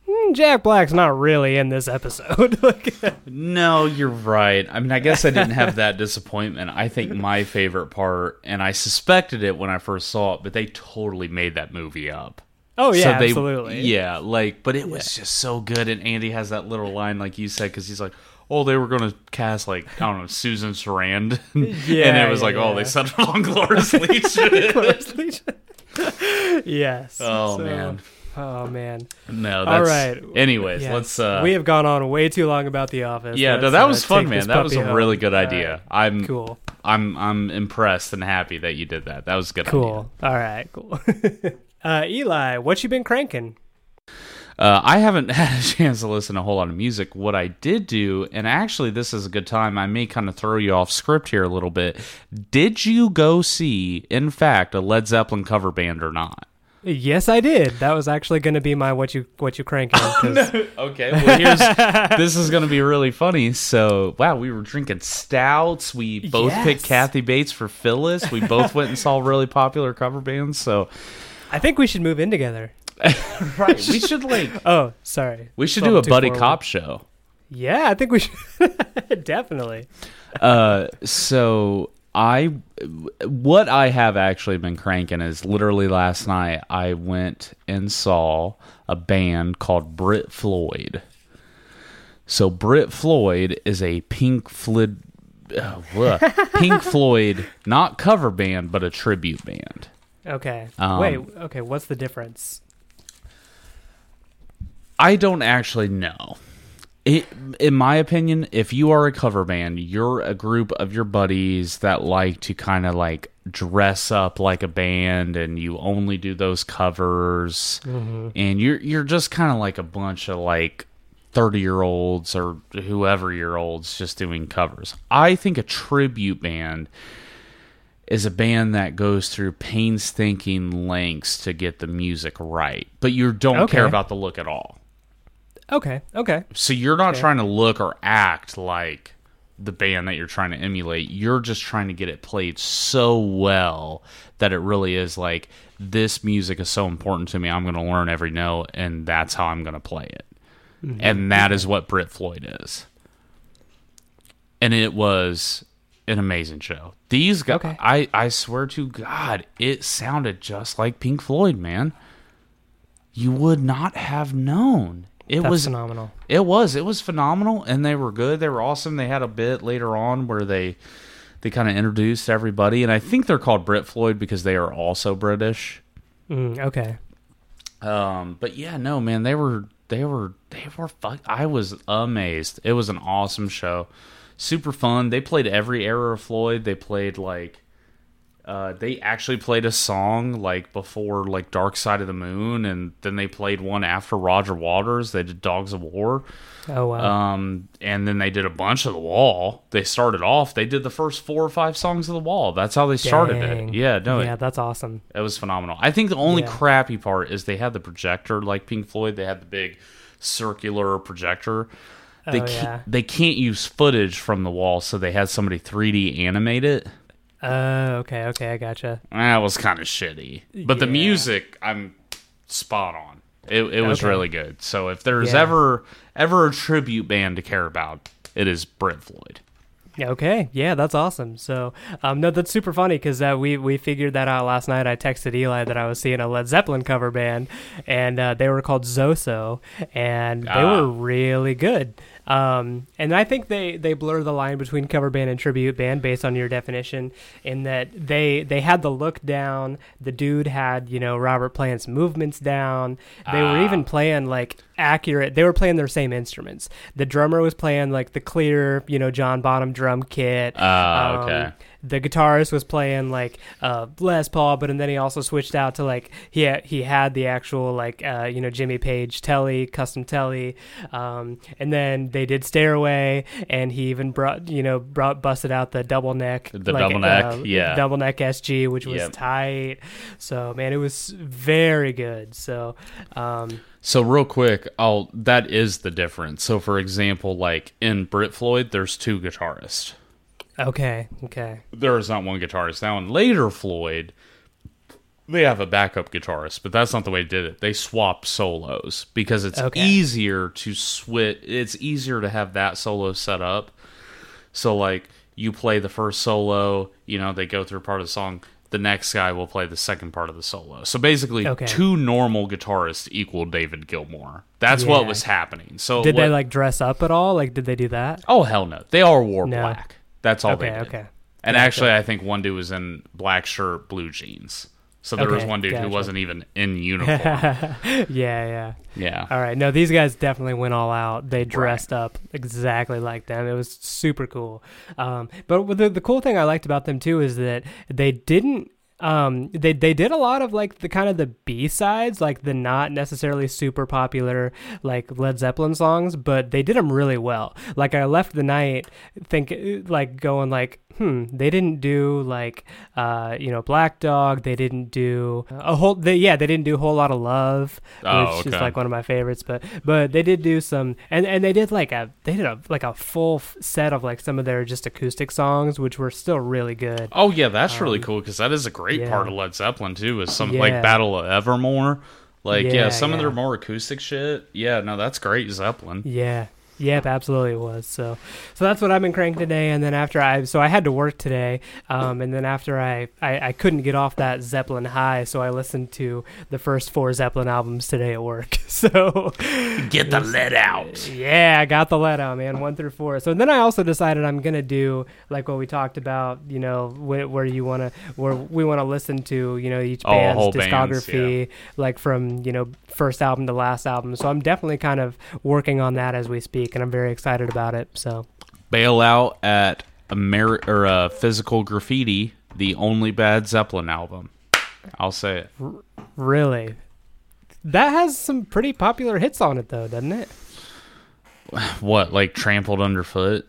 "Hmm, Jack Black's not really in this episode. (laughs) like, No, you're right. I mean, I guess I didn't have that disappointment. I think my favorite part, and I suspected it when I first saw it, but they totally made that movie up. oh yeah, they, absolutely. Yeah, like, but it was just so good. And Andy has that little line, like you said, because he's like, "Oh, they were going to cast like I don't know Susan Sarandon," (laughs) and it was yeah, like, "Oh, yeah. they settled on Cloris (laughs) Leachman." Cloris Leachman. (laughs) yes. oh So- man, Oh man. no. All That's, right. Anyways, Yes. let's. uh we have gone on way too long about the office. Yeah, no, Let's, that uh, was fun, man. That was a really good idea. right. I'm Cool. I'm I'm impressed and happy that you did that. That was a good. Cool. All right. Cool. uh, Eli, what you been cranking? Uh, I haven't (laughs) had a chance to listen to a whole lot of music. What I did do, and actually, this is a good time. I may kind of throw you off script here a little bit. Did you go see, in fact, a Led Zeppelin cover band or not? Yes, I did. That was actually going to be my what you what you cranking. (laughs) 'cause- Okay, well, here's (laughs) this is going to be really funny. So, wow, we were drinking stouts. We both Yes. picked Kathy Bates for Phyllis. We both went and saw really popular cover bands. So, I think we should move in together. (laughs) right, we should like (laughs) Oh, sorry. we should do a buddy forward. cop show. Yeah, I think we should. (laughs) Definitely. uh so i what i have actually been cranking is literally last night i went and saw a band called brit floyd so brit floyd is a pink floyd uh, pink floyd not cover band but a tribute band Okay. Um, Wait. Okay. What's the difference? I don't actually know. It, in my opinion, if you are a cover band, you're a group of your buddies that like to kind of like dress up like a band, and you only do those covers, mm-hmm. and you're you're just kind of like a bunch of like thirty year olds or whoever year olds just doing covers. I think a tribute band is a band that goes through painstaking lengths to get the music right, but you don't care about the look at all. Okay. Okay. So you're not Okay. trying to look or act like the band that you're trying to emulate. You're just trying to get it played so well that it really is like this music is so important to me. I'm going to learn every note and that's how I'm going to play it. Mm-hmm. And that is what Brit Floyd is. And it was an amazing show. These guys, Okay. I, I swear to God, it sounded just like Pink Floyd, man. You would not have known. It That's was phenomenal. it was. It was phenomenal, and they were good. They were awesome. They had a bit later on where they they kind of introduced everybody, and I think they're called Brit Floyd because they are also British. Mm, okay. Um, but yeah, no, man, they were they were they were fuck. I was amazed. It was an awesome show, super fun. They played every era of Floyd. They played like. Uh, they actually played a song like before like Dark Side of the Moon, and then they played one after Roger Waters. They did Dogs of War. Oh wow. Um, and then they did a bunch of the wall. They started off. They did the first four or five songs of the wall. That's how they started Dang. it. Yeah, no, yeah, it, that's awesome. it was phenomenal. I think the only Yeah. crappy part is they had the projector, like Pink Floyd. They had the big circular projector. They Oh, can't, they can't use footage from the wall, so they had somebody 3D animate it. Oh, okay, okay, I gotcha. That was kind of shitty. But the music, I'm spot on. It, it was Okay. really good. So if there's Yeah. ever ever a tribute band to care about, it is Brit Floyd. Okay, yeah, that's awesome. So, um, no, that's super funny because uh, we we figured that out last night. I texted Eli that I was seeing a Led Zeppelin cover band, and uh, they were called Zoso, and they Ah. were really good. Um, and I think they, they blur the line between cover band and tribute band based on your definition. In that they they had the look down. The dude had you know Robert Plant's movements down. They were Ah. even playing like accurate. They were playing their same instruments. The drummer was playing like the clear you know John Bonham drum kit. Ah, Um, okay. The guitarist was playing like uh, Les Paul, but and then he also switched out to like he had, he had the actual like uh, you know Jimmy Page Tele, custom Tele, um, and then they did Stairway, and he even brought you know brought busted out the double neck, The like, double neck, uh, yeah. double neck SG, which was Yep. tight. So man, it was very good. So um, So real quick, I'll that is the difference. So for example, like in Brit Floyd, there's two guitarists. Okay, okay, There is not one guitarist. Now in later Floyd, they have a backup guitarist, but that's not the way they did it. They swap solos because it's Okay. easier to switch. It's easier to have that solo set up. So like you play the first solo, you know, they go through part of the song. The next guy will play the second part of the solo. So basically, Okay. two normal guitarists equal David Gilmour. That's what was happening. So did what- they like dress up at all? Like, did they do that? Oh hell no! They all wore No. black. That's all Okay, they did. okay. And Gotcha. actually, I think one dude was in black shirt, blue jeans. So there was one dude gotcha. who wasn't even in (laughs) uniform. yeah, yeah. yeah. All right. No, these guys definitely went all out. They dressed up exactly like them. It was super cool. Um, but the, the cool thing I liked about them too is that they didn't. Um, they they did a lot of like the kind of the B sides, like the not necessarily super popular like Led Zeppelin songs, but they did them really well. Like I left the night think like going like, hmm, they didn't do like uh you know Black Dog. They didn't do a whole. They, yeah, they didn't do a Whole Lotta Love, Oh, which is like one of my favorites. But but they did do some, and and they did like a they did a like a full f- set of like some of their just acoustic songs, which were still really good. Oh yeah, that's really cool because that is a great Um, yeah. part of Led Zeppelin too. Is some Yeah. like Battle of Evermore, like Yeah, some of their more acoustic shit. Yeah, no, that's great Zeppelin. Yeah. Yep, absolutely it was. So, so that's what I've been cranking today. And then after I, so I had to work today. Um, and then after I, I, I couldn't get off that Zeppelin high, so I listened to the first four Zeppelin albums today at work. (laughs) So, Get the lead out. yeah, I got the lead out, man, one through four. So then I also decided I'm gonna do like what we talked about, you know, where, where you wanna, where we want to listen to, you know, each Oh, band's whole bands, discography, like from you know first album to last album. So I'm definitely kind of working on that as we speak, and I'm very excited about it. So Bail out at Ameri- or uh, Physical Graffiti, the only Bad Zeppelin album. I'll say it. really, that has some pretty popular hits on it, though, doesn't it? (sighs) What like trampled underfoot?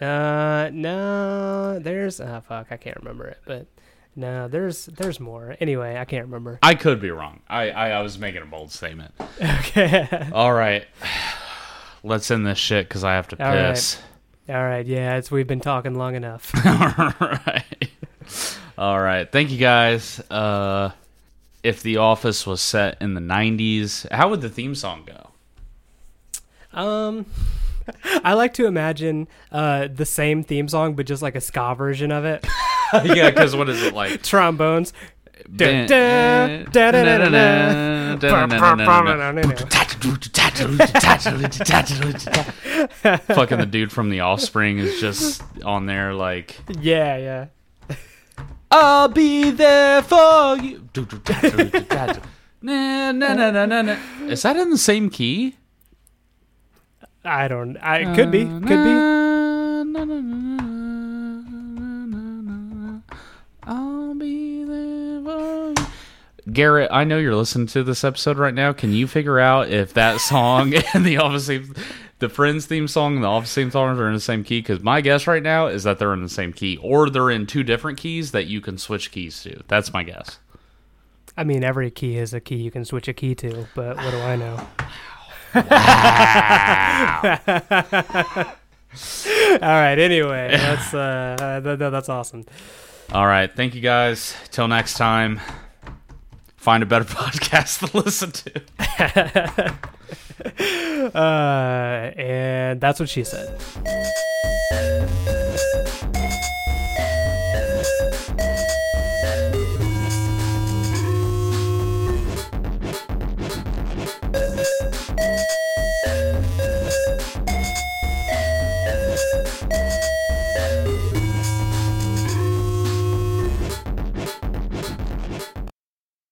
Uh, no, there's ah fuck, I can't remember it, but no, there's there's more. Anyway, I can't remember. I could be wrong. I, I, I was making a bold statement. (laughs) Okay. All right. Let's end this shit because I have to All right. piss. All right, yeah, it's we've been talking long enough. (laughs) All right. All right. Thank you guys. Uh, if The Office was set in the 90s, how would the theme song go? Um, (laughs) I like to imagine uh the same theme song, but just like a ska version of it. (laughs) yeah, because what is it like? Trombones. Fucking the dude from The Offspring is just on there, like. Yeah, yeah. I'll be there for you. Na, na, na, na, na. Is that in the same key? I don't. It could be. Could be. Garrett, I know you're listening to this episode right now. Can you figure out if that song (laughs) and the Office theme, the Friends theme song and the Office theme song are in the same key? Because my guess right now is that they're in the same key, or they're in two different keys that you can switch keys to. That's my guess. I mean, every key is a key you can switch a key to, but what do I know? (laughs) All right. Anyway, that's uh, th- th- that's awesome. All right, thank you guys. Till next time, find a better (laughs) podcast to listen to. (laughs) uh, and that's what she said.